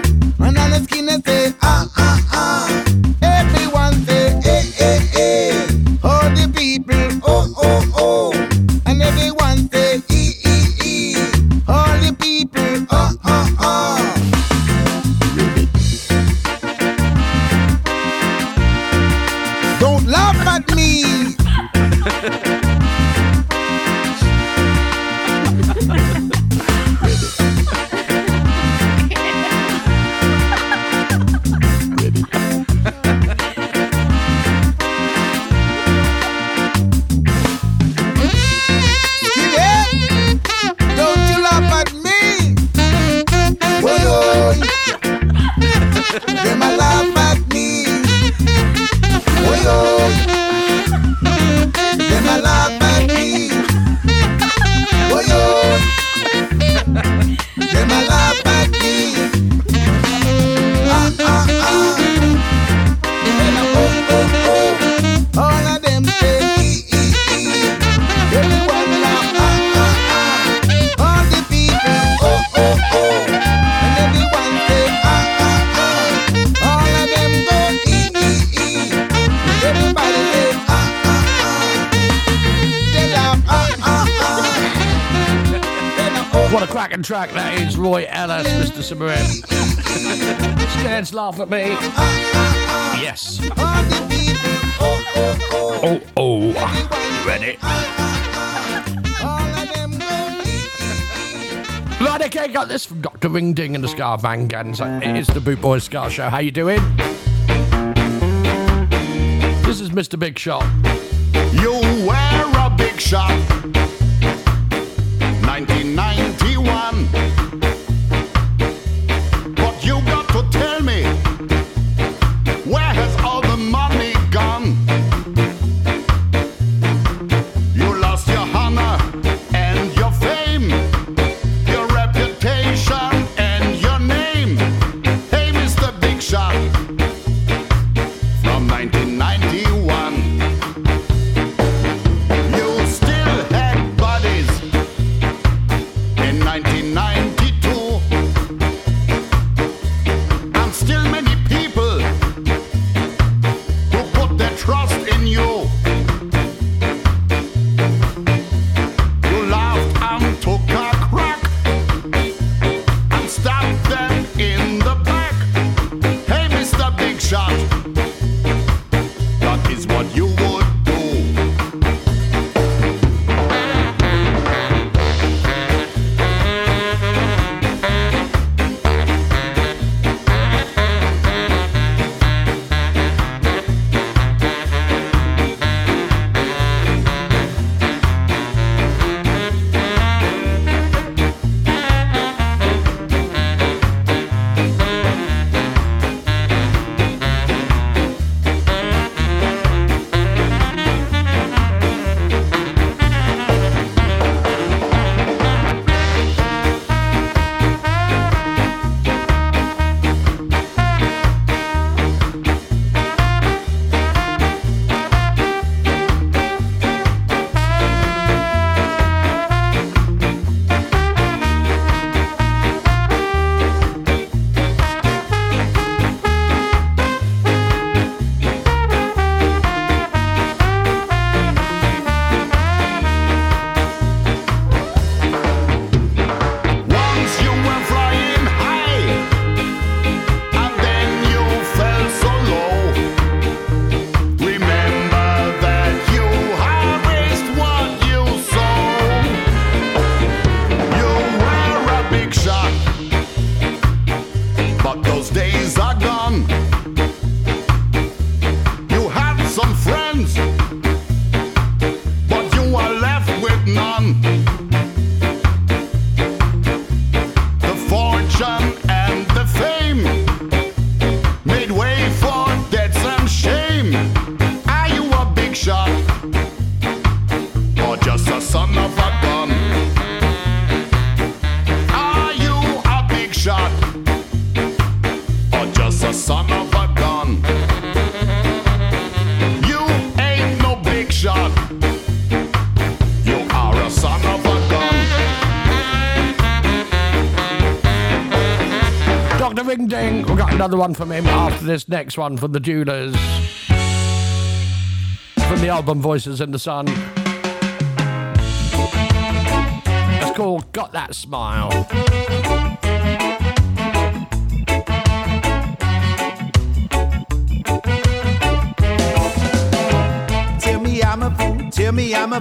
second track, that is Roy Ellis, Mr. Symarip. Scared's laugh at me. Yes. Oh, oh. Ready? Right, okay, got this from Dr. Ring Ding and the Scar Bang Guns. It is the Boot Boy Ska Show. How you doing? This is Mr. Big Shot. You were a big shot. 99 one. another one from him after this next one from the Jewelers. From the album Voices in the Sun. It's called Got That Smile. Tell me I'm a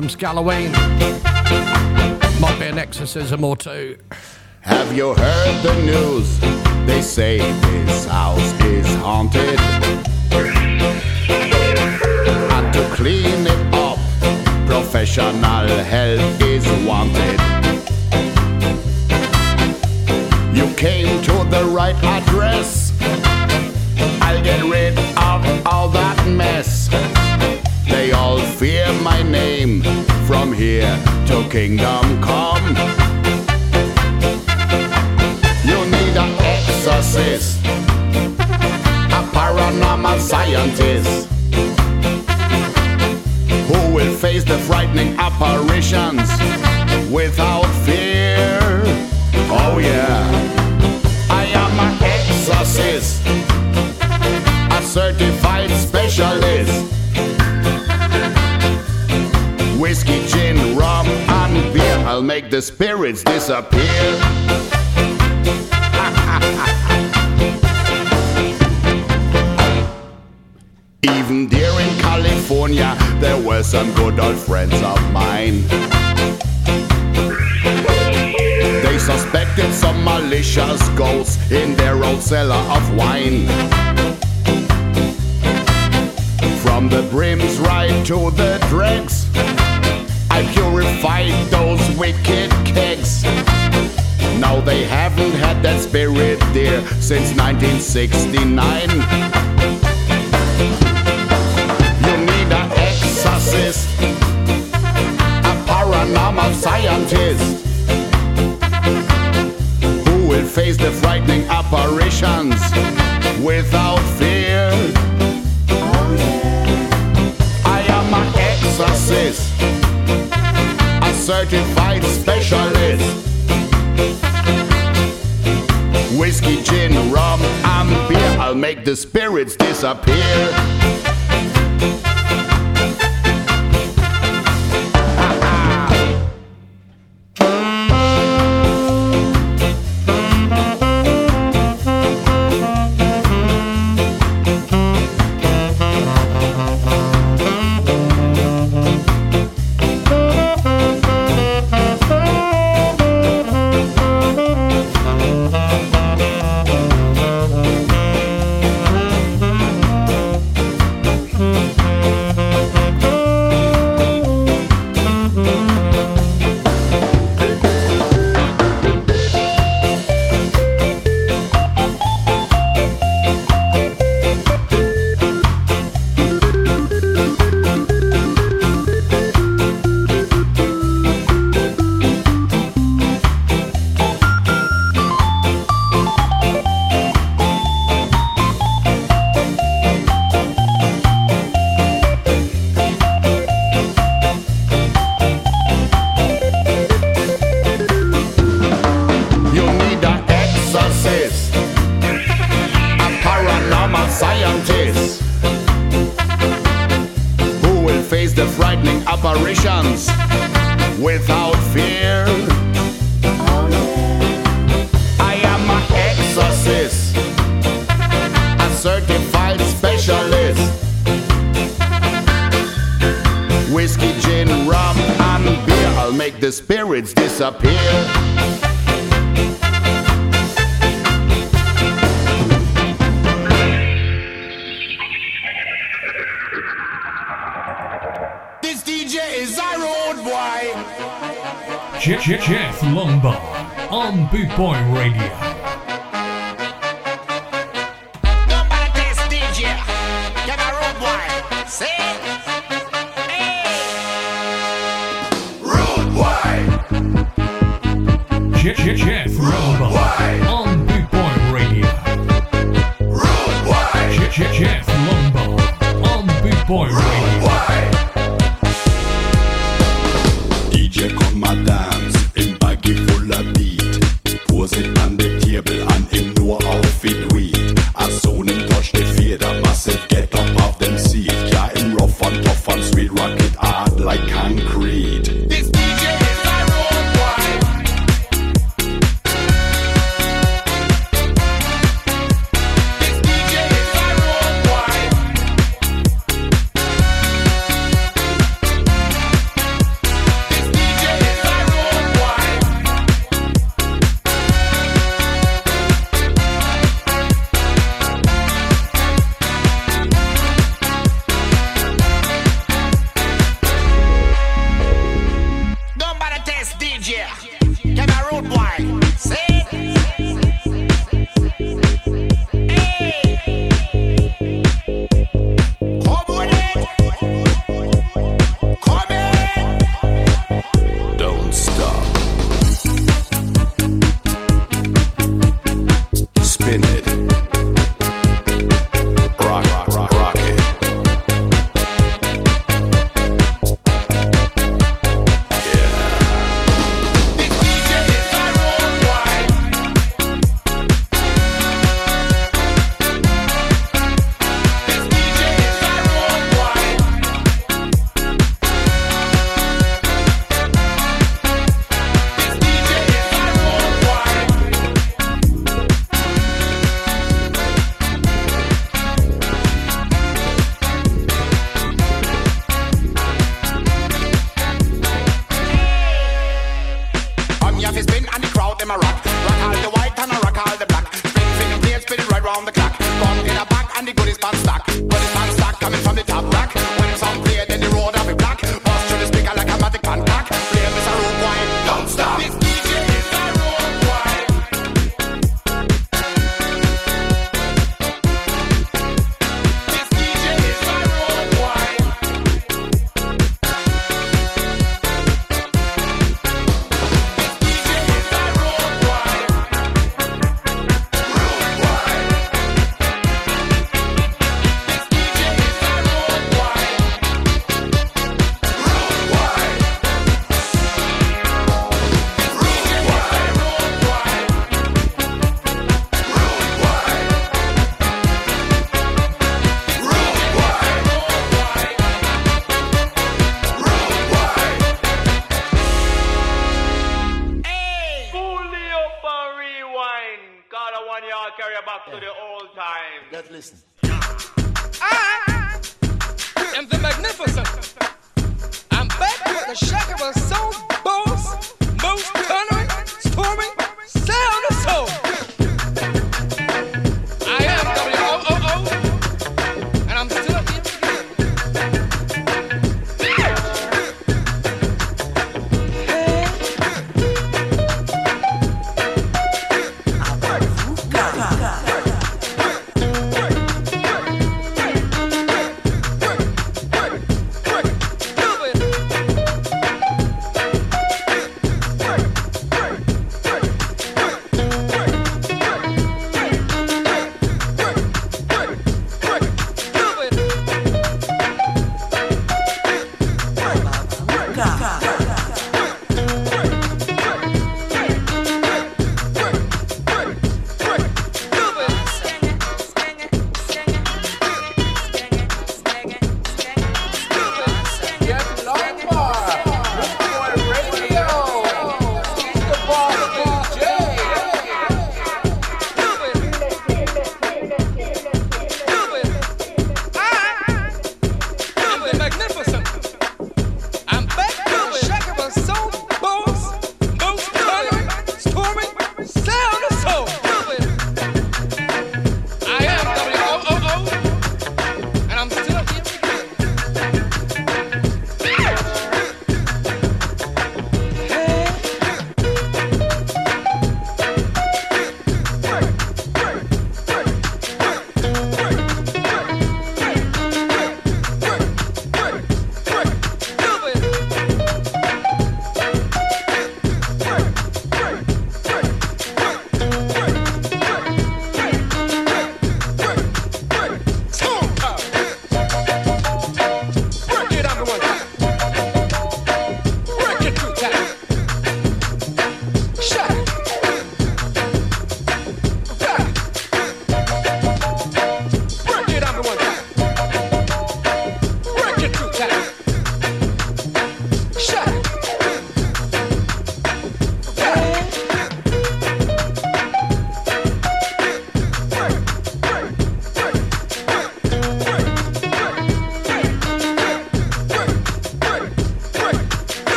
from Scalloway. Might be an exorcism or two. Have you heard the news? They say this house is haunted. And to clean it up, professional help is wanted. You came to the right address. fear my name from here to kingdom come. You need an exorcist, a paranormal scientist who will face the frightening apparitions without fear. Oh, yeah. I am an exorcist, a certified specialist whiskey, gin, rum, and beer. I'll make the spirits disappear. Even there in California, there were some good old friends of mine. They suspected some malicious ghosts in their old cellar of wine. From the brims right to the dregs. I purified those wicked kicks. Now they haven't had that spirit there since 1969. You need an exorcist, a paranormal scientist who will face the frightening apparitions without fear. certified specialist. Whiskey, gin, rum, and beer, I'll make the spirits disappear.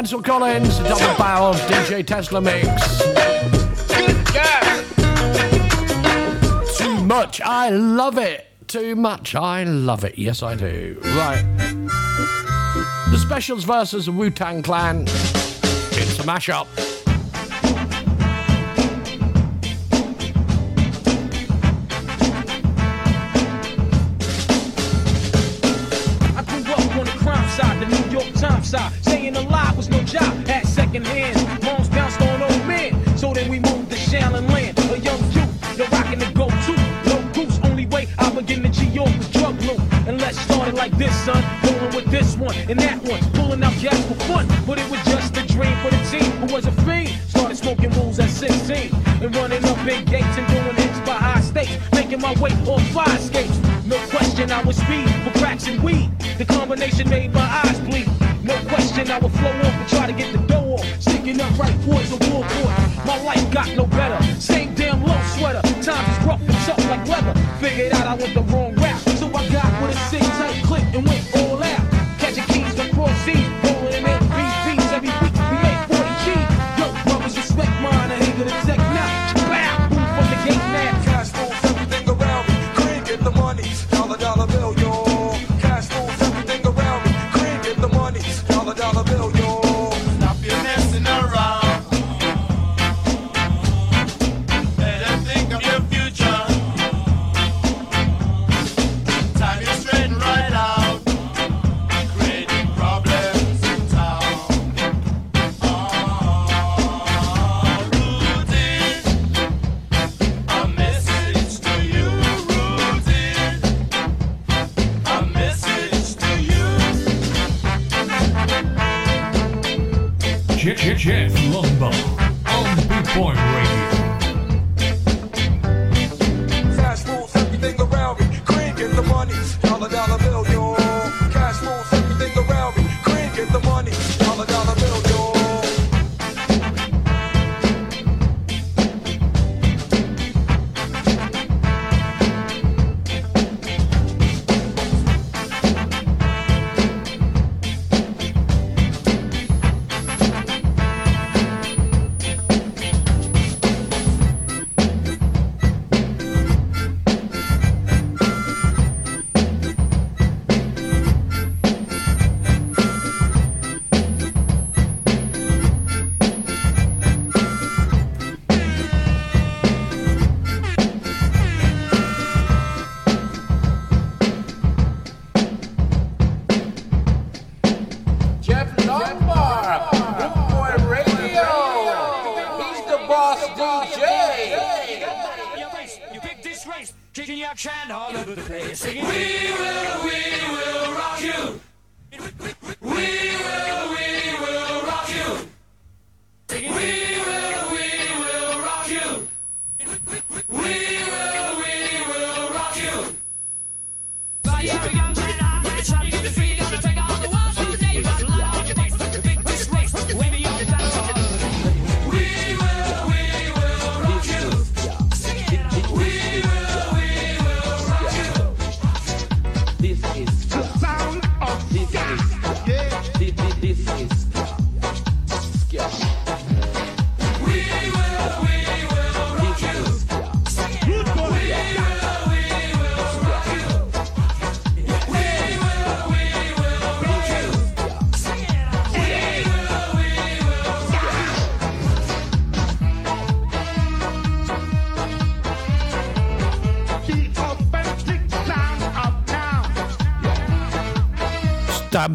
Ansel Collins, Double barrel, DJ Tesla Mix. Too much, I love it. Too much, I love it. Yes, I do. Right. The Specials versus the Wu Tang Clan. It's a mashup.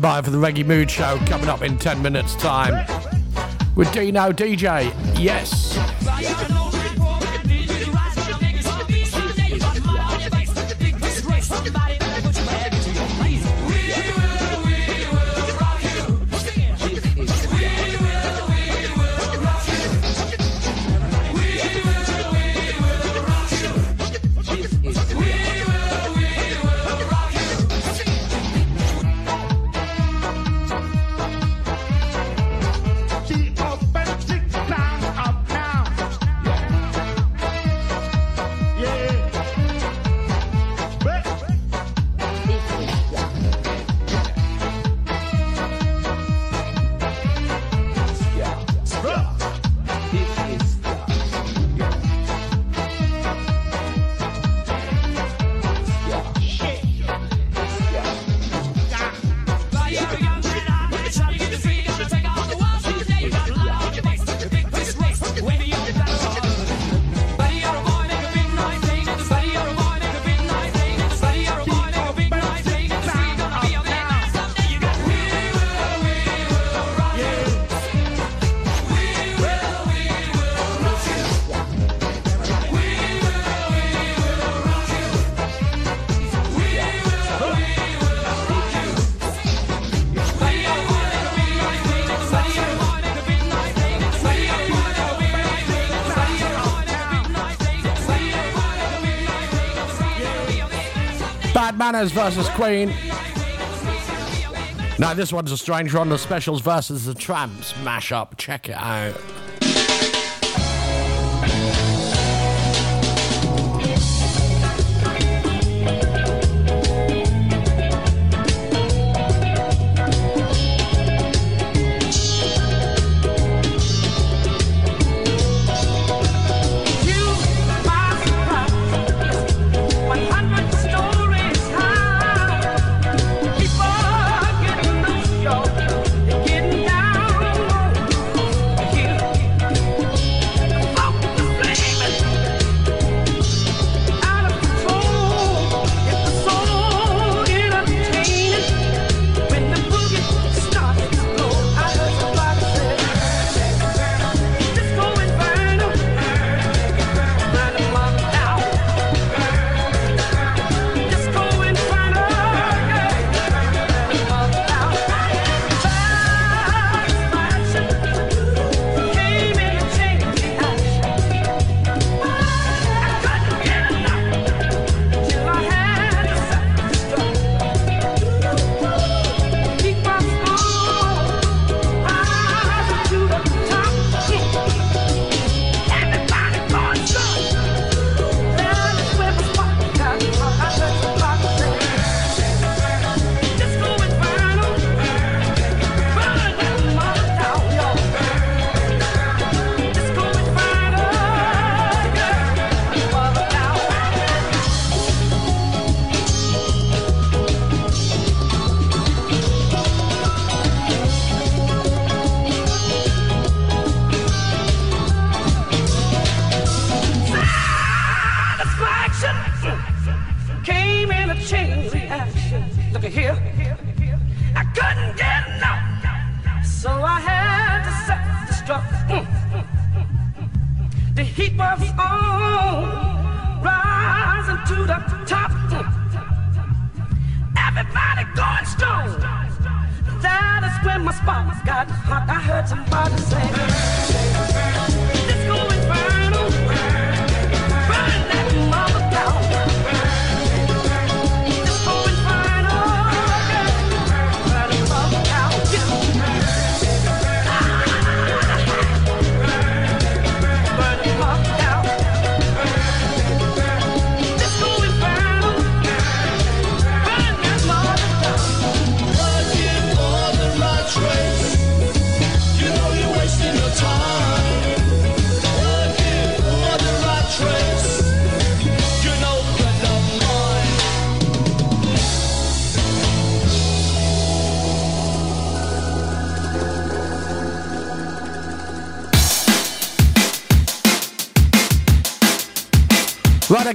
by for the Reggae Mood Show coming up in 10 minutes' time with Dino DJ. Yes. Manners versus Queen. Now, this one's a strange one the specials versus the Tramps mashup. Check it out.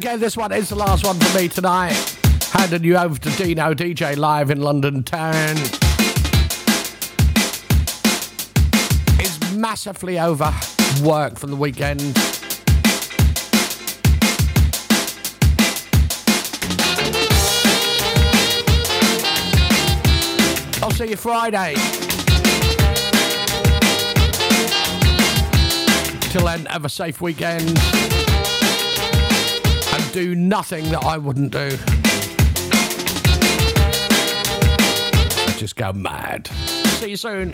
Again, this one is the last one for me tonight. Handing you over to Dino DJ live in London town. It's massively over work from the weekend. I'll see you Friday. Till then, have a safe weekend do nothing that I wouldn't do. Just go mad. See you soon.